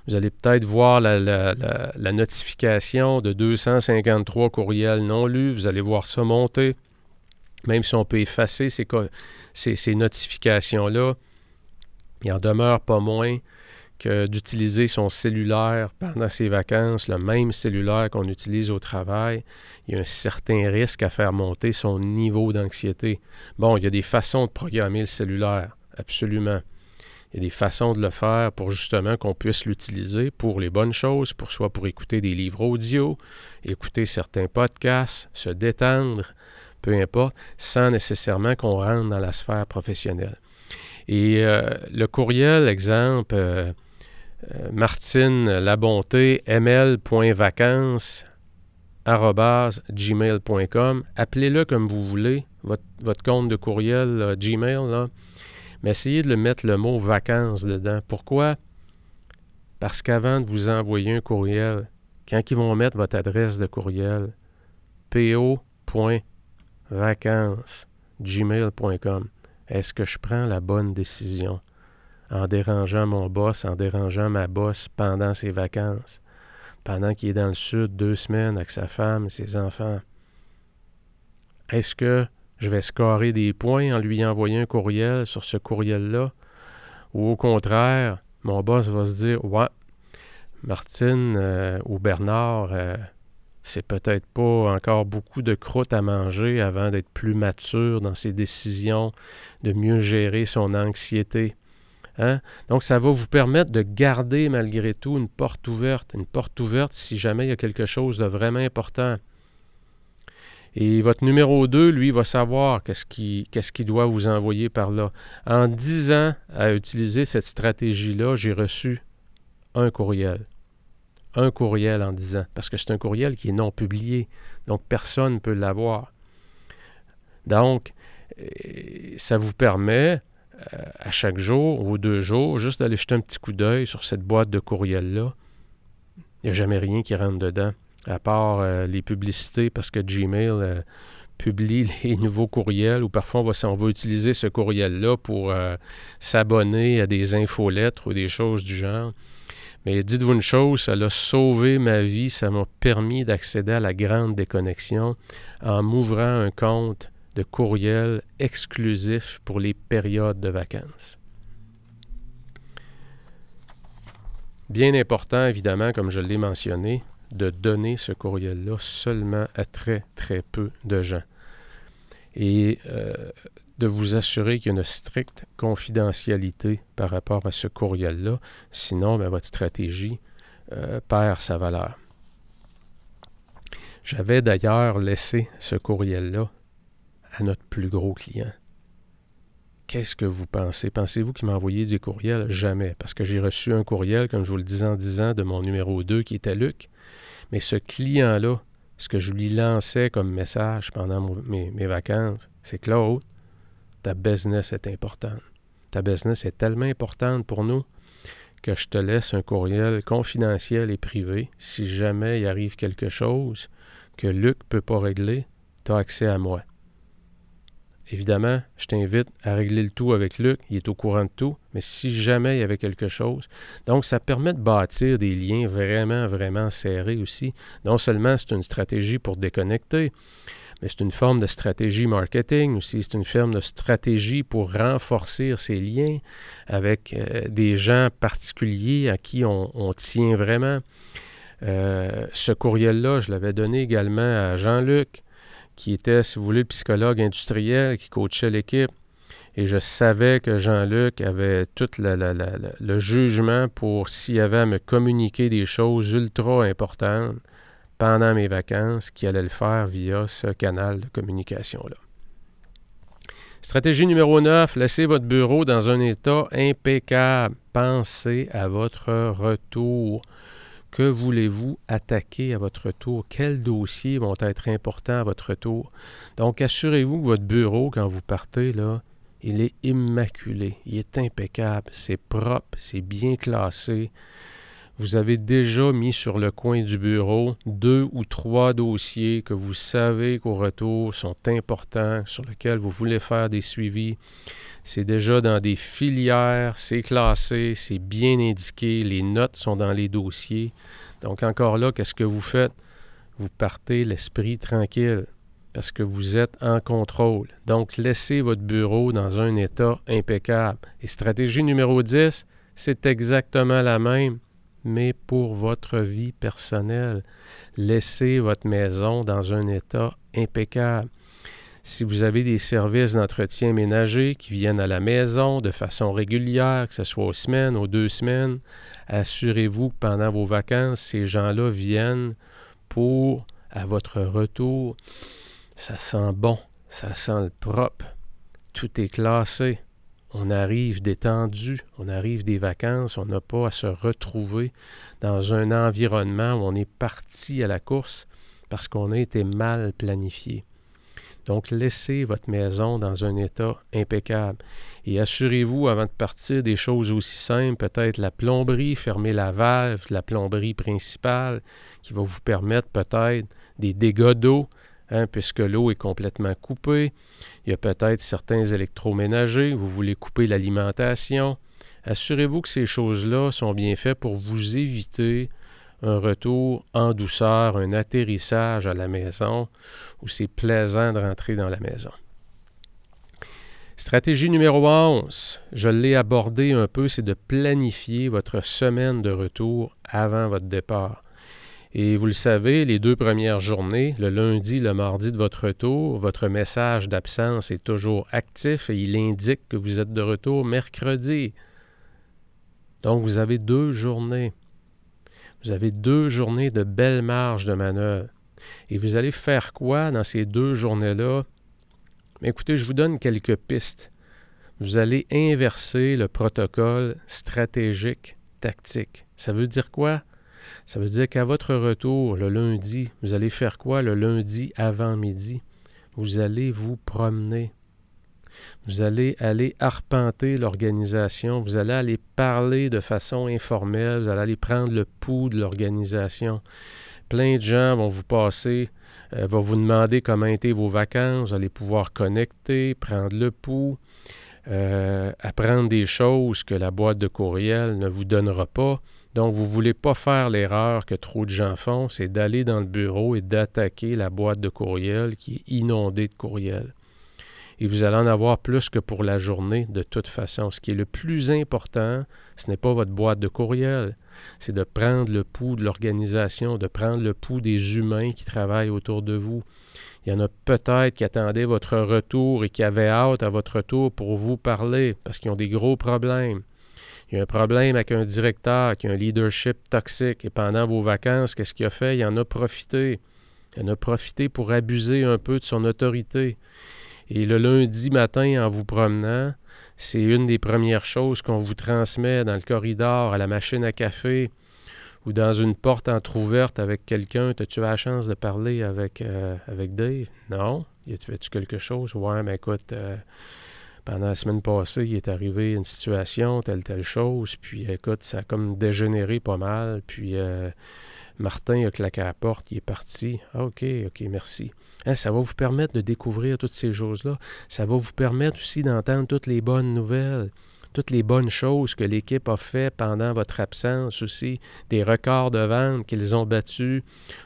Vous allez peut-être voir la, notification de 253 courriels non lus. Vous allez voir ça monter. Même si on peut effacer ces, ces notifications-là, il en demeure pas moins que d'utiliser son cellulaire pendant ses vacances, le même cellulaire qu'on utilise au travail, il y a un certain risque à faire monter son niveau d'anxiété. Bon, il y a des façons de programmer le cellulaire, absolument. Il y a des façons de le faire pour justement qu'on puisse l'utiliser pour les bonnes choses, pour soit pour écouter des livres audio, écouter certains podcasts, se détendre, peu importe, sans nécessairement qu'on rentre dans la sphère professionnelle. Et euh, le courriel, exemple, euh, euh, Martine Labonté, gmail.com. Appelez-le comme vous voulez, votre, compte de courriel Gmail, mais essayez de le mettre le mot vacances dedans. Pourquoi? Parce qu'avant de vous envoyer un courriel, quand ils vont mettre votre adresse de courriel, po.vacances.gmail.com, est-ce que je prends la bonne décision? en dérangeant mon boss, en dérangeant ma boss pendant ses vacances, pendant qu'il est dans le sud deux semaines avec sa femme et ses enfants. Est-ce que je vais scorer des points en lui envoyant un courriel sur ce courriel-là? Ou au contraire, mon boss va se dire Ouais, Martine euh, ou Bernard, euh, c'est peut-être pas encore beaucoup de croûte à manger avant d'être plus mature dans ses décisions, de mieux gérer son anxiété. Hein? Donc, ça va vous permettre de garder malgré tout une porte ouverte, une porte ouverte si jamais il y a quelque chose de vraiment important. Et votre numéro 2, lui, va savoir qu'est-ce qu'il doit vous envoyer par là. En 10 ans à utiliser cette stratégie-là, j'ai reçu un courriel. Un courriel en 10 ans, parce que c'est un courriel qui est non publié, donc personne ne peut l'avoir. Donc, euh, ça vous permet euh, à chaque jour ou deux jours juste d'aller jeter un petit coup d'œil sur cette boîte de courriel-là. Il n'y a jamais rien qui rentre dedans, à part euh, les publicités, parce que Gmail publie les nouveaux courriels ou parfois on va, on va utiliser ce courriel-là pour s'abonner à des infolettres ou des choses du genre. Mais dites-vous une chose, ça a sauvé ma vie, ça m'a permis d'accéder à la grande déconnexion en m'ouvrant un compte de courriel exclusif pour les périodes de vacances. Bien important, évidemment, comme je l'ai mentionné, de donner ce courriel-là seulement à très, très peu de gens. Et euh, de vous assurer qu'il y a une stricte confidentialité par rapport à ce courriel-là. Sinon, ben, votre stratégie euh, perd sa valeur. J'avais d'ailleurs laissé ce courriel-là à notre plus gros client. Qu'est-ce que vous pensez? Pensez-vous qu'il m'a envoyé des courriels? Jamais, parce que j'ai reçu un courriel, comme je vous le disais en disant, de mon numéro 2 qui était Luc. Mais ce client-là, ce que je lui lançais comme message pendant mes, mes vacances, c'est Claude, ta business est importante. Ta business est tellement importante pour nous que je te laisse un courriel confidentiel et privé. Si jamais il arrive quelque chose que Luc ne peut pas régler, tu as accès à moi. Évidemment, je t'invite à régler le tout avec Luc, il est au courant de tout, mais si jamais il y avait quelque chose. Donc, ça permet de bâtir des liens vraiment, vraiment serrés aussi. Non seulement c'est une stratégie pour déconnecter, mais c'est une forme de stratégie marketing aussi, c'est une forme de stratégie pour renforcer ces liens avec euh, des gens particuliers à qui on, tient vraiment. Euh, ce courriel-là, je l'avais donné également à Jean-Luc, qui était, si vous voulez, le psychologue industriel qui coachait l'équipe. Et je savais que Jean-Luc avait tout le jugement pour s'il avait à me communiquer des choses ultra importantes pendant mes vacances qui allait le faire via ce canal de communication-là. Stratégie numéro 9, laissez votre bureau dans un état impeccable. Pensez à votre retour. Que voulez-vous attaquer à votre retour? Quels dossiers vont être importants à votre retour? Donc, assurez-vous que votre bureau, quand vous partez, là, il est immaculé, il est impeccable, c'est propre, c'est bien classé, vous avez déjà mis sur le coin du bureau deux ou trois dossiers que vous savez qu'au retour sont importants, sur lesquels vous voulez faire des suivis. C'est déjà dans des filières, c'est classé, c'est bien indiqué, les notes sont dans les dossiers. Donc encore là, qu'est-ce que vous faites? Vous partez l'esprit tranquille parce que vous êtes en contrôle. Donc laissez votre bureau dans un état impeccable. Et stratégie numéro 10, c'est exactement la même mais pour votre vie personnelle. Laissez votre maison dans un état impeccable. Si vous avez des services d'entretien ménager qui viennent à la maison de façon régulière, que ce soit aux semaines, aux deux semaines, assurez-vous que pendant vos vacances, ces gens-là viennent pour, à votre retour, ça sent bon, ça sent le propre, tout est classé, on arrive détendu, on arrive des vacances, on n'a pas à se retrouver dans un environnement où on est parti à la course parce qu'on a été mal planifié. Donc, laissez votre maison dans un état impeccable et assurez-vous avant de partir des choses aussi simples, peut-être la plomberie, fermer la valve, la plomberie principale qui va vous permettre peut-être des dégâts d'eau Hein, puisque l'eau est complètement coupée. Il y a peut-être certains électroménagers, vous voulez couper l'alimentation. Assurez-vous que ces choses-là sont bien faites pour vous éviter un retour en douceur, un atterrissage à la maison où c'est plaisant de rentrer dans la maison. Stratégie numéro 11, je l'ai abordé un peu, c'est de planifier votre semaine de retour avant votre départ. Et vous le savez, les deux premières journées, le lundi, le mardi de votre retour, votre message d'absence est toujours actif et il indique que vous êtes de retour mercredi. Donc vous avez deux journées. Vous avez deux journées de belle marge de manœuvre. Et vous allez faire quoi dans ces deux journées-là? Écoutez, je vous donne quelques pistes. Vous allez inverser le protocole stratégique tactique. Ça veut dire quoi? Ça veut dire qu'à votre retour le lundi, vous allez faire quoi le lundi avant midi? Vous allez vous promener. Vous allez aller arpenter l'organisation, vous allez aller parler de façon informelle, vous allez aller prendre le pouls de l'organisation. Plein de gens vont vous passer, euh, vont vous demander comment étaient vos vacances, vous allez pouvoir connecter, prendre le pouls, euh, apprendre des choses que la boîte de courriel ne vous donnera pas. Donc, vous ne voulez pas faire l'erreur que trop de gens font, c'est d'aller dans le bureau et d'attaquer la boîte de courriel qui est inondée de courriels et vous allez en avoir plus que pour la journée de toute façon. Ce qui est le plus important, ce n'est pas votre boîte de courriel, c'est de prendre le pouls de l'organisation, de prendre le pouls des humains qui travaillent autour de vous. Il y en a peut-être qui attendaient votre retour et qui avaient hâte à votre retour pour vous parler parce qu'ils ont des gros problèmes. Il y a un problème avec un directeur qui a un leadership toxique et pendant vos vacances, qu'est-ce qu'il a fait? Il en a profité. Il en a profité pour abuser un peu de son autorité. Et le lundi matin, en vous promenant, c'est une des premières choses qu'on vous transmet dans le corridor, à la machine à café ou dans une porte entr'ouverte avec quelqu'un. As-tu la chance de parler avec, euh, avec Dave? Non? Y tu quelque chose? Ouais, mais écoute, euh, pendant la semaine passée, il est arrivé une situation, telle, telle chose. Puis écoute, ça a comme dégénéré pas mal. Puis euh, Martin a claqué à la porte, il est parti. Ah, OK, OK, merci. Hein, ça va vous permettre de découvrir toutes ces choses-là. Ça va vous permettre aussi d'entendre toutes les bonnes nouvelles, toutes les bonnes choses que l'équipe a fait pendant votre absence aussi, des records de vente qu'ils ont battus,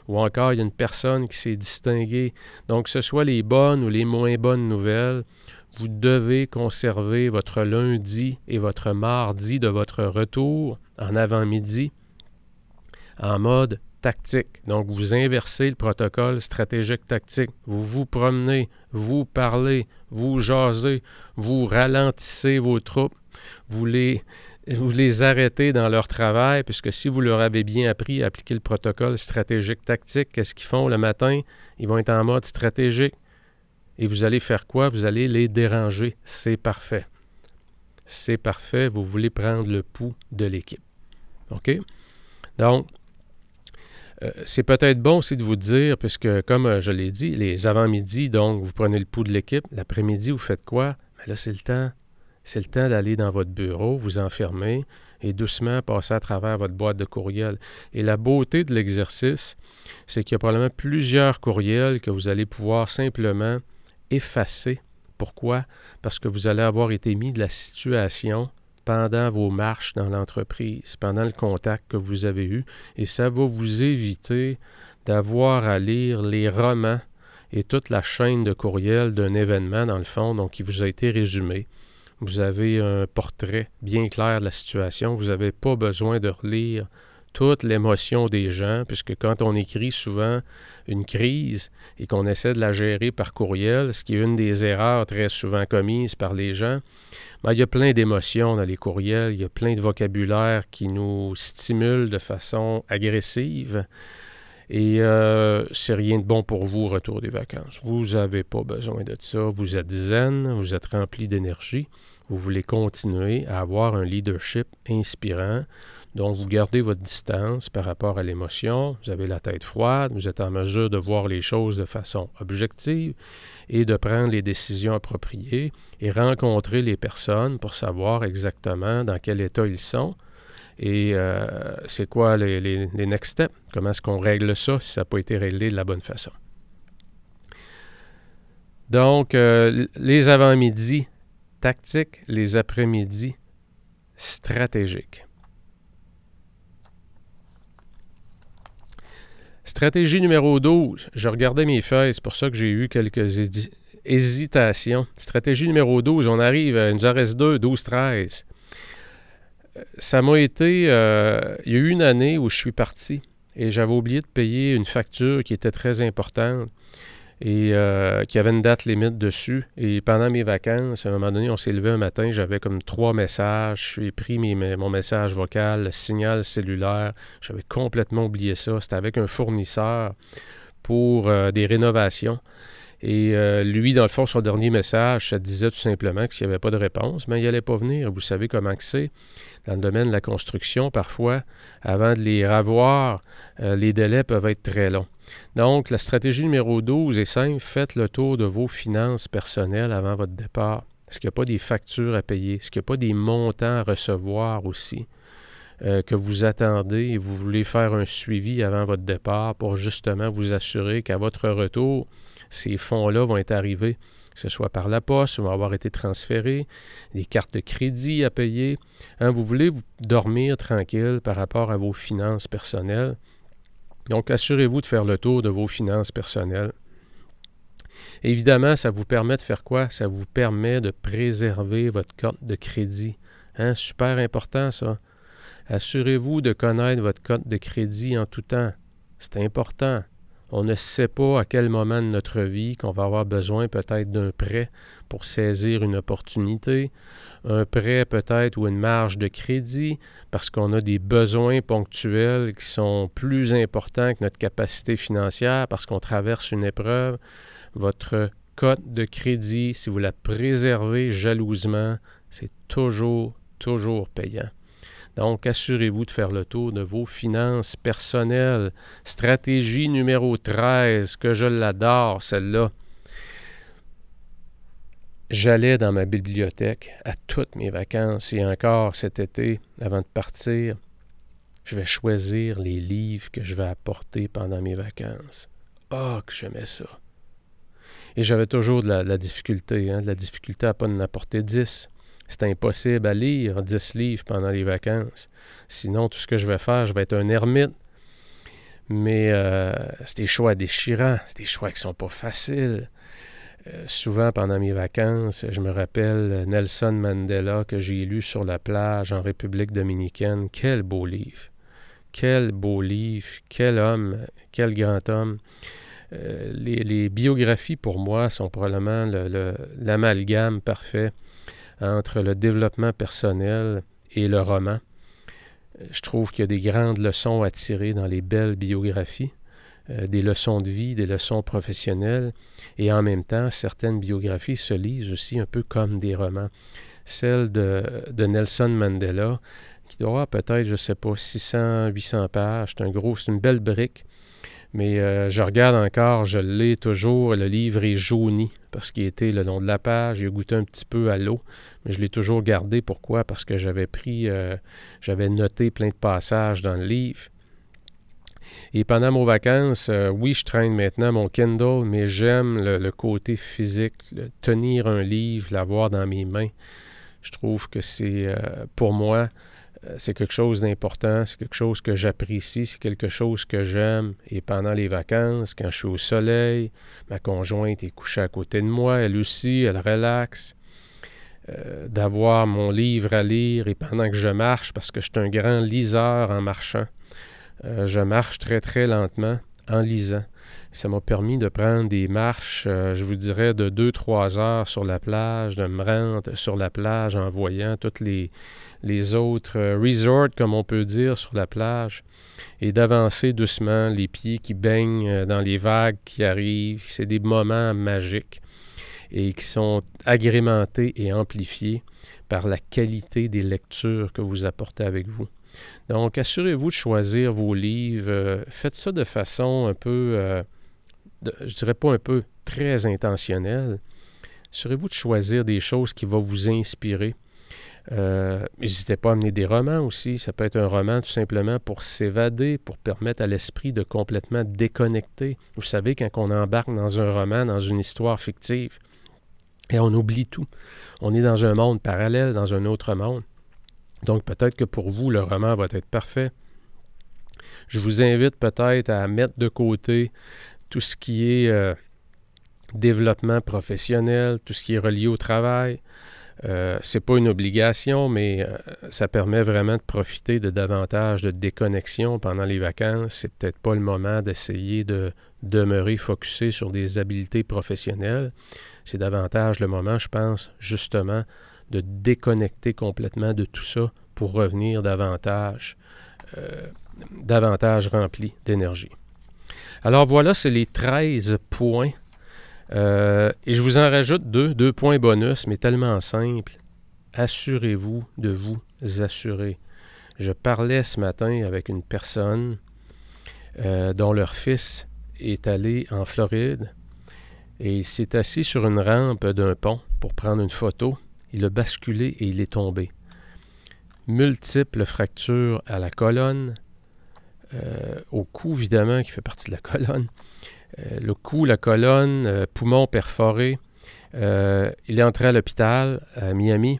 ou encore il y a une personne qui s'est distinguée. Donc, que ce soit les bonnes ou les moins bonnes nouvelles, vous devez conserver votre lundi et votre mardi de votre retour en avant-midi en mode tactique. Donc, vous inversez le protocole stratégique tactique. Vous vous promenez, vous parlez, vous jasez, vous ralentissez vos troupes, vous les, arrêtez dans leur travail, puisque si vous leur avez bien appris à appliquer le protocole stratégique tactique, qu'est-ce qu'ils font le matin? Ils vont être en mode stratégique. Et vous allez faire quoi? Vous allez les déranger. C'est parfait. C'est parfait. Vous voulez prendre le pouls de l'équipe. OK? Donc, euh, c'est peut-être bon aussi de vous dire, puisque comme euh, je l'ai dit, les avant-midi, donc vous prenez le pouls de l'équipe, l'après-midi, vous faites quoi? Mais là, c'est le temps. C'est le temps d'aller dans votre bureau, vous enfermer et doucement passer à travers votre boîte de courriel. Et la beauté de l'exercice, c'est qu'il y a probablement plusieurs courriels que vous allez pouvoir simplement effacer. Pourquoi? Parce que vous allez avoir été mis de la situation pendant vos marches dans l'entreprise, pendant le contact que vous avez eu, et ça va vous éviter d'avoir à lire les romans et toute la chaîne de courriel d'un événement, dans le fond, donc qui vous a été résumé. Vous avez un portrait bien clair de la situation. Vous n'avez pas besoin de relire toute l'émotion des gens, puisque quand on écrit souvent une crise et qu'on essaie de la gérer par courriel, ce qui est une des erreurs très souvent commises par les gens, ben, il y a plein d'émotions dans les courriels, il y a plein de vocabulaire qui nous stimule de façon agressive. Et euh, c'est rien de bon pour vous au retour des vacances. Vous n'avez pas besoin de ça. Vous êtes zen, vous êtes rempli d'énergie. Vous voulez continuer à avoir un leadership inspirant. Donc, vous gardez votre distance par rapport à l'émotion, vous avez la tête froide, vous êtes en mesure de voir les choses de façon objective et de prendre les décisions appropriées et rencontrer les personnes pour savoir exactement dans quel état ils sont et euh, c'est quoi les, next steps, comment est-ce qu'on règle ça si ça n'a pas été réglé de la bonne façon? Donc, euh, les avant-midi tactiques, les après-midi stratégiques. Stratégie numéro 12. Je regardais mes feuilles, c'est pour ça que j'ai eu quelques hésitations. Stratégie numéro 12, on arrive, il nous en reste 2, 12, 13. Ça m'a été. Euh, il y a eu une année où je suis parti et j'avais oublié de payer une facture qui était très importante et euh, qui avait une date limite dessus. Et pendant mes vacances, à un moment donné, on s'est levé un matin, j'avais comme trois messages. J'ai pris mon message vocal, le signal cellulaire. J'avais complètement oublié ça. C'était avec un fournisseur pour euh, des rénovations. Et euh, lui, dans le fond, son dernier message, ça disait tout simplement que s'il n'y avait pas de réponse, mais ben, il n'allait pas venir. Vous savez comment c'est. Dans le domaine de la construction, parfois, avant de les revoir, euh, les délais peuvent être très longs. Donc, la stratégie numéro 12 est simple. Faites le tour de vos finances personnelles avant votre départ. Est-ce qu'il n'y a pas des factures à payer? Est-ce qu'il n'y a pas des montants à recevoir aussi? Euh, que vous attendez et vous voulez faire un suivi avant votre départ pour justement vous assurer qu'à votre retour, ces fonds-là vont être arrivés, que ce soit par la poste, vont avoir été transférés, des cartes de crédit à payer? Hein, vous voulez dormir tranquille par rapport à vos finances personnelles? Donc, assurez-vous de faire le tour de vos finances personnelles. Évidemment, ça vous permet de faire quoi? Ça vous permet de préserver votre carte de crédit. Hein? Super important, ça. Assurez-vous de connaître votre carte de crédit en tout temps. C'est important. On ne sait pas à quel moment de notre vie qu'on va avoir besoin peut-être d'un prêt pour saisir une opportunité, un prêt peut-être ou une marge de crédit parce qu'on a des besoins ponctuels qui sont plus importants que notre capacité financière parce qu'on traverse une épreuve. Votre cote de crédit, si vous la préservez jalousement, c'est toujours, toujours payant. Donc, assurez-vous de faire le tour de vos finances personnelles. Stratégie numéro 13, que je l'adore, celle-là. J'allais dans ma bibliothèque à toutes mes vacances et encore cet été, avant de partir, je vais choisir les livres que je vais apporter pendant mes vacances. Oh, que j'aimais ça. Et j'avais toujours de la, difficulté, hein, de la difficulté à ne pas en apporter 10. C'est impossible à lire 10 livres pendant les vacances. Sinon, tout ce que je vais faire, je vais être un ermite. Mais euh, c'est des choix déchirants, c'est des choix qui ne sont pas faciles. Euh, souvent, pendant mes vacances, je me rappelle Nelson Mandela que j'ai lu sur la plage en République dominicaine. Quel beau livre! Quel beau livre! Quel homme! Quel grand homme! Euh, les, biographies, pour moi, sont probablement l'amalgame parfait entre le développement personnel et le roman. Je trouve qu'il y a des grandes leçons à tirer dans les belles biographies, euh, des leçons de vie, des leçons professionnelles, et en même temps, certaines biographies se lisent aussi un peu comme des romans. Celle de, Nelson Mandela, qui doit avoir peut-être, je ne sais pas, 600, 800 pages, c'est un gros, c'est une belle brique. Mais euh, je regarde encore, je l'ai toujours, le livre est jauni parce qu'il était le long de la page, il a goûté un petit peu à l'eau, mais je l'ai toujours gardé. Pourquoi? Parce que j'avais pris, euh, j'avais noté plein de passages dans le livre. Et pendant mes vacances, euh, oui, je traîne maintenant mon Kindle, mais j'aime le, côté physique, tenir un livre, l'avoir dans mes mains. Je trouve que c'est, pour moi, euh, c'est quelque chose d'important, c'est quelque chose que j'apprécie, c'est quelque chose que j'aime. Et pendant les vacances, quand je suis au soleil, ma conjointe est couchée à côté de moi, elle aussi, elle relaxe. Euh, d'avoir mon livre à lire et pendant que je marche, parce que je suis un grand liseur en marchant, euh, je marche très très lentement en lisant. Ça m'a permis de prendre des marches, je vous dirais, de 2-3 heures sur la plage, de me rendre sur la plage en voyant toutes les, les autres euh, resorts, comme on peut dire, sur la plage, et d'avancer doucement, les pieds qui baignent euh, dans les vagues qui arrivent. C'est des moments magiques et qui sont agrémentés et amplifiés par la qualité des lectures que vous apportez avec vous. Donc, assurez-vous de choisir vos livres. Euh, faites ça de façon un peu, je dirais pas un peu, très intentionnelle. Assurez-vous de choisir des choses qui vont vous inspirer euh, n'hésitez pas à amener des romans aussi. Ça peut être un roman tout simplement pour s'évader, pour permettre à l'esprit de complètement déconnecter. Vous savez, quand on embarque dans un roman, dans une histoire fictive, et on oublie tout. On est dans un monde parallèle, dans un autre monde. Donc peut-être que pour vous, le roman va être parfait. Je vous invite peut-être à mettre de côté tout ce qui est euh, développement professionnel, tout ce qui est relié au travail, euh, c'est pas une obligation, mais euh, ça permet vraiment de profiter de davantage de déconnexion pendant les vacances. C'est peut-être pas le moment d'essayer de demeurer focusé sur des habiletés professionnelles. C'est davantage le moment, je pense, justement, de déconnecter complètement de tout ça pour revenir davantage, euh, davantage rempli d'énergie. Alors voilà, c'est les 13 points Euh, et je vous en rajoute deux, deux points bonus, mais tellement simples. Assurez-vous de vous assurer. Je parlais ce matin avec une personne euh, dont leur fils est allé en Floride et il s'est assis sur une rampe d'un pont pour prendre une photo. Il a basculé et il est tombé. Multiples fractures à la colonne, euh, au cou évidemment qui fait partie de la colonne, euh, le cou, la colonne, euh, poumon perforé. il est entré à l'hôpital à Miami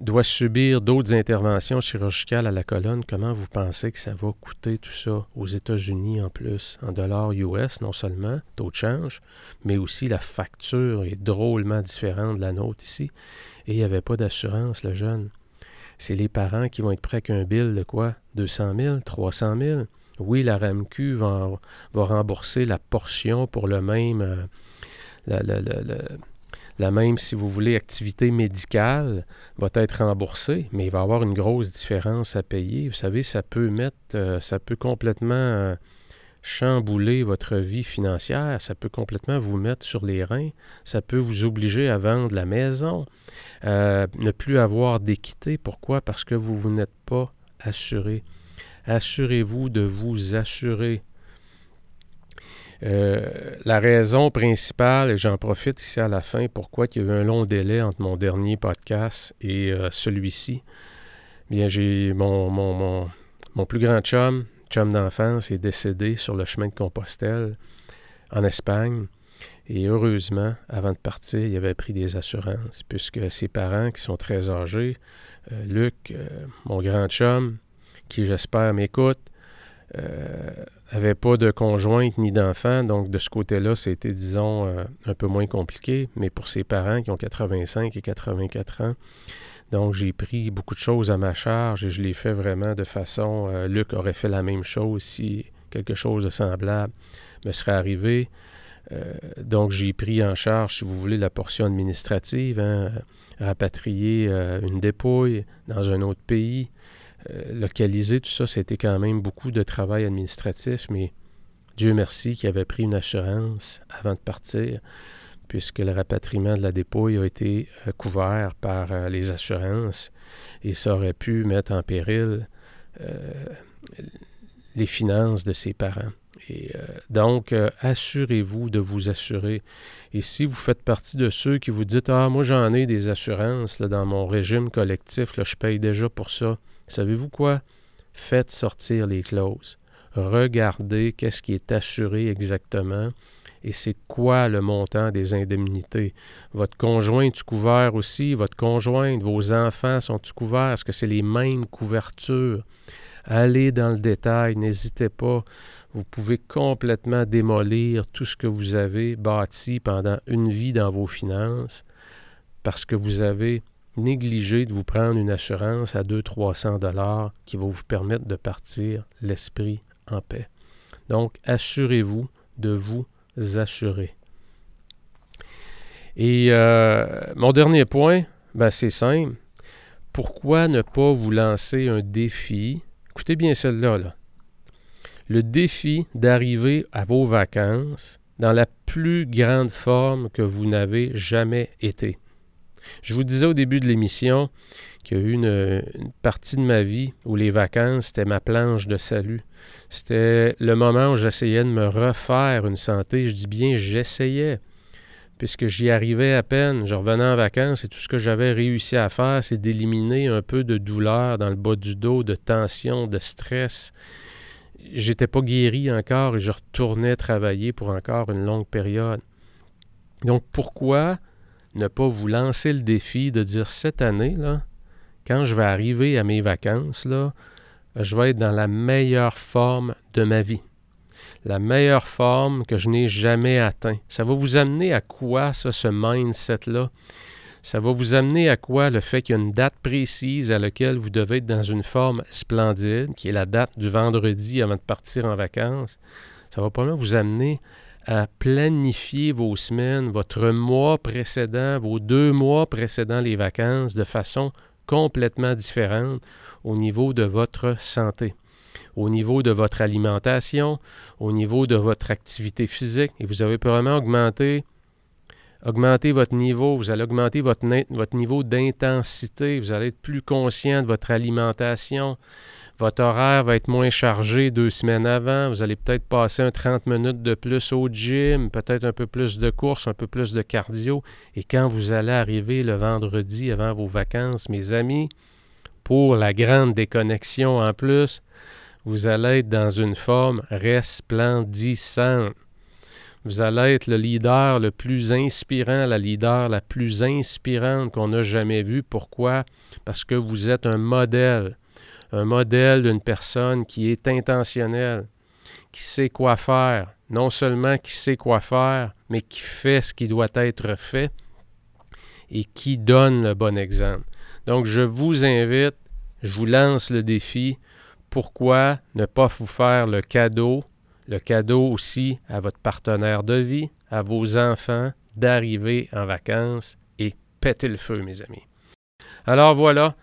doit subir d'autres interventions chirurgicales à la colonne, comment vous pensez que ça va coûter tout ça aux États-Unis en plus, en dollars US non seulement, taux de change, mais aussi la facture est drôlement différente de la nôtre ici. Et il n'y avait pas d'assurance, le jeune. C'est les parents qui vont être prêts qu'un bill de quoi? 200 000, 300 000 Oui, la RAMQ va, rembourser la portion pour le même. Euh, même, si vous voulez, activité médicale va être remboursée, mais il va y avoir une grosse différence à payer. Vous savez, ça peut mettre, euh, ça peut complètement euh, chambouler votre vie financière, ça peut complètement vous mettre sur les reins, ça peut vous obliger à vendre la maison, euh, ne plus avoir d'équité. Pourquoi? Parce que vous, vous n'êtes pas assuré. Assurez-vous de vous assurer. Euh, la raison principale, et j'en profite ici à la fin, pourquoi il y a eu un long délai entre mon dernier podcast et euh, celui-ci, bien j'ai mon, plus grand chum, chum d'enfance, est décédé sur le chemin de Compostelle en Espagne. Et heureusement, avant de partir, il avait pris des assurances, puisque ses parents, qui sont très âgés, euh, Luc, mon grand chum, qui j'espère m'écoute, n'avait pas de conjointe ni d'enfant, donc de ce côté-là, c'était, disons, euh, un peu moins compliqué. Mais pour ses parents qui ont 85 et 84 ans, donc j'ai pris beaucoup de choses à ma charge et je l'ai fait vraiment de façon. Euh, Luc aurait fait la même chose si quelque chose de semblable me serait arrivé. Euh, donc j'ai pris en charge, si vous voulez, la portion administrative, hein, rapatrier une dépouille dans un autre pays, localiser tout ça, c'était quand même beaucoup de travail administratif, mais Dieu merci qu'il avait pris une assurance avant de partir, puisque le rapatriement de la dépouille a été euh, couvert par euh, les assurances et ça aurait pu mettre en péril les finances de ses parents. Et donc, assurez-vous de vous assurer. Et si vous faites partie de ceux qui vous dites Ah, moi j'en ai des assurances là, dans mon régime collectif, là, je paye déjà pour ça. Savez-vous quoi? Faites sortir les clauses. Regardez qu'est-ce qui est assuré exactement et c'est quoi le montant des indemnités. Votre conjoint est couvert aussi? Votre conjointe, vos enfants sont-ils couverts? Est-ce que c'est les mêmes couvertures? Allez dans le détail, n'hésitez pas. Vous pouvez complètement démolir tout ce que vous avez bâti pendant une vie dans vos finances parce que vous avez négligez de vous prendre une assurance à 200-300 dollars qui va vous permettre de partir l'esprit en paix. Donc, assurez-vous de vous assurer. Et euh, mon dernier point, ben, c'est simple. Pourquoi ne pas vous lancer un défi? Écoutez bien celle-là. Là. Le défi d'arriver à vos vacances dans la plus grande forme que vous n'avez jamais été. Je vous disais au début de l'émission qu'il y a eu une, partie de ma vie où les vacances, c'était ma planche de salut. C'était le moment où j'essayais de me refaire une santé. Je dis bien j'essayais, puisque j'y arrivais à peine. Je revenais en vacances et tout ce que j'avais réussi à faire, c'est d'éliminer un peu de douleur dans le bas du dos, de tension, de stress. J'étais pas guéri encore et je retournais travailler pour encore une longue période. Donc pourquoi ne pas vous lancer le défi de dire cette année, là, quand je vais arriver à mes vacances, là, je vais être dans la meilleure forme de ma vie. La meilleure forme que je n'ai jamais atteint. Ça va vous amener à quoi, ça, ce mindset-là? Ça va vous amener à quoi le fait qu'il y a une date précise à laquelle vous devez être dans une forme splendide, qui est la date du vendredi avant de partir en vacances? Ça va probablement vous amener à planifier vos semaines, votre mois précédent, vos deux mois précédant les vacances de façon complètement différente au niveau de votre santé. au niveau de votre alimentation, au niveau de votre activité physique, et vous avez probablement augmenté, augmenté votre niveau, vous allez augmenter votre niveau d'intensité, vous allez être plus conscient de votre alimentation, votre horaire va être moins chargé deux semaines avant. Vous allez peut-être passer un 30 minutes de plus au gym, peut-être un peu plus de course, un peu plus de cardio. Et quand vous allez arriver le vendredi avant vos vacances, mes amis, pour la grande déconnexion en plus, vous allez être dans une forme resplendissante. Vous allez être le leader le plus inspirant, la leader la plus inspirante qu'on a jamais vue. Pourquoi? Parce que vous êtes un modèle un modèle d'une personne qui est intentionnelle, qui sait quoi faire, non seulement qui sait quoi faire, mais qui fait ce qui doit être fait et qui donne le bon exemple. Donc, je vous invite, je vous lance le défi. Pourquoi ne pas vous faire le cadeau, le cadeau aussi à votre partenaire de vie, à vos enfants, d'arriver en vacances et péter le feu, mes amis. Alors voilà,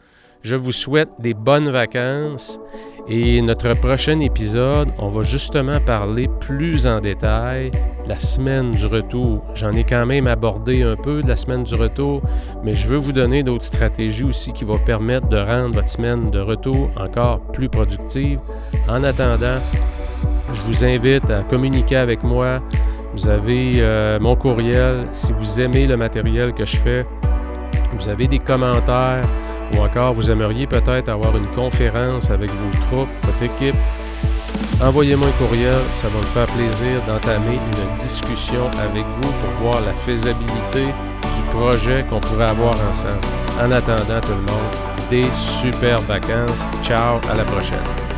je vous souhaite des bonnes vacances et notre prochain épisode, on va justement parler plus en détail de la semaine du retour. J'en ai quand même abordé un peu de la semaine du retour, mais je veux vous donner d'autres stratégies aussi qui vont permettre de rendre votre semaine de retour encore plus productive. En attendant, je vous invite à communiquer avec moi. Vous avez euh, mon courriel. Si vous aimez le matériel que je fais, vous avez des commentaires ou encore vous aimeriez peut-être avoir une conférence avec vos troupes, votre équipe, envoyez-moi un courriel, ça va me faire plaisir d'entamer une discussion avec vous pour voir la faisabilité du projet qu'on pourrait avoir ensemble. En attendant tout le monde, des super vacances. Ciao, à la prochaine.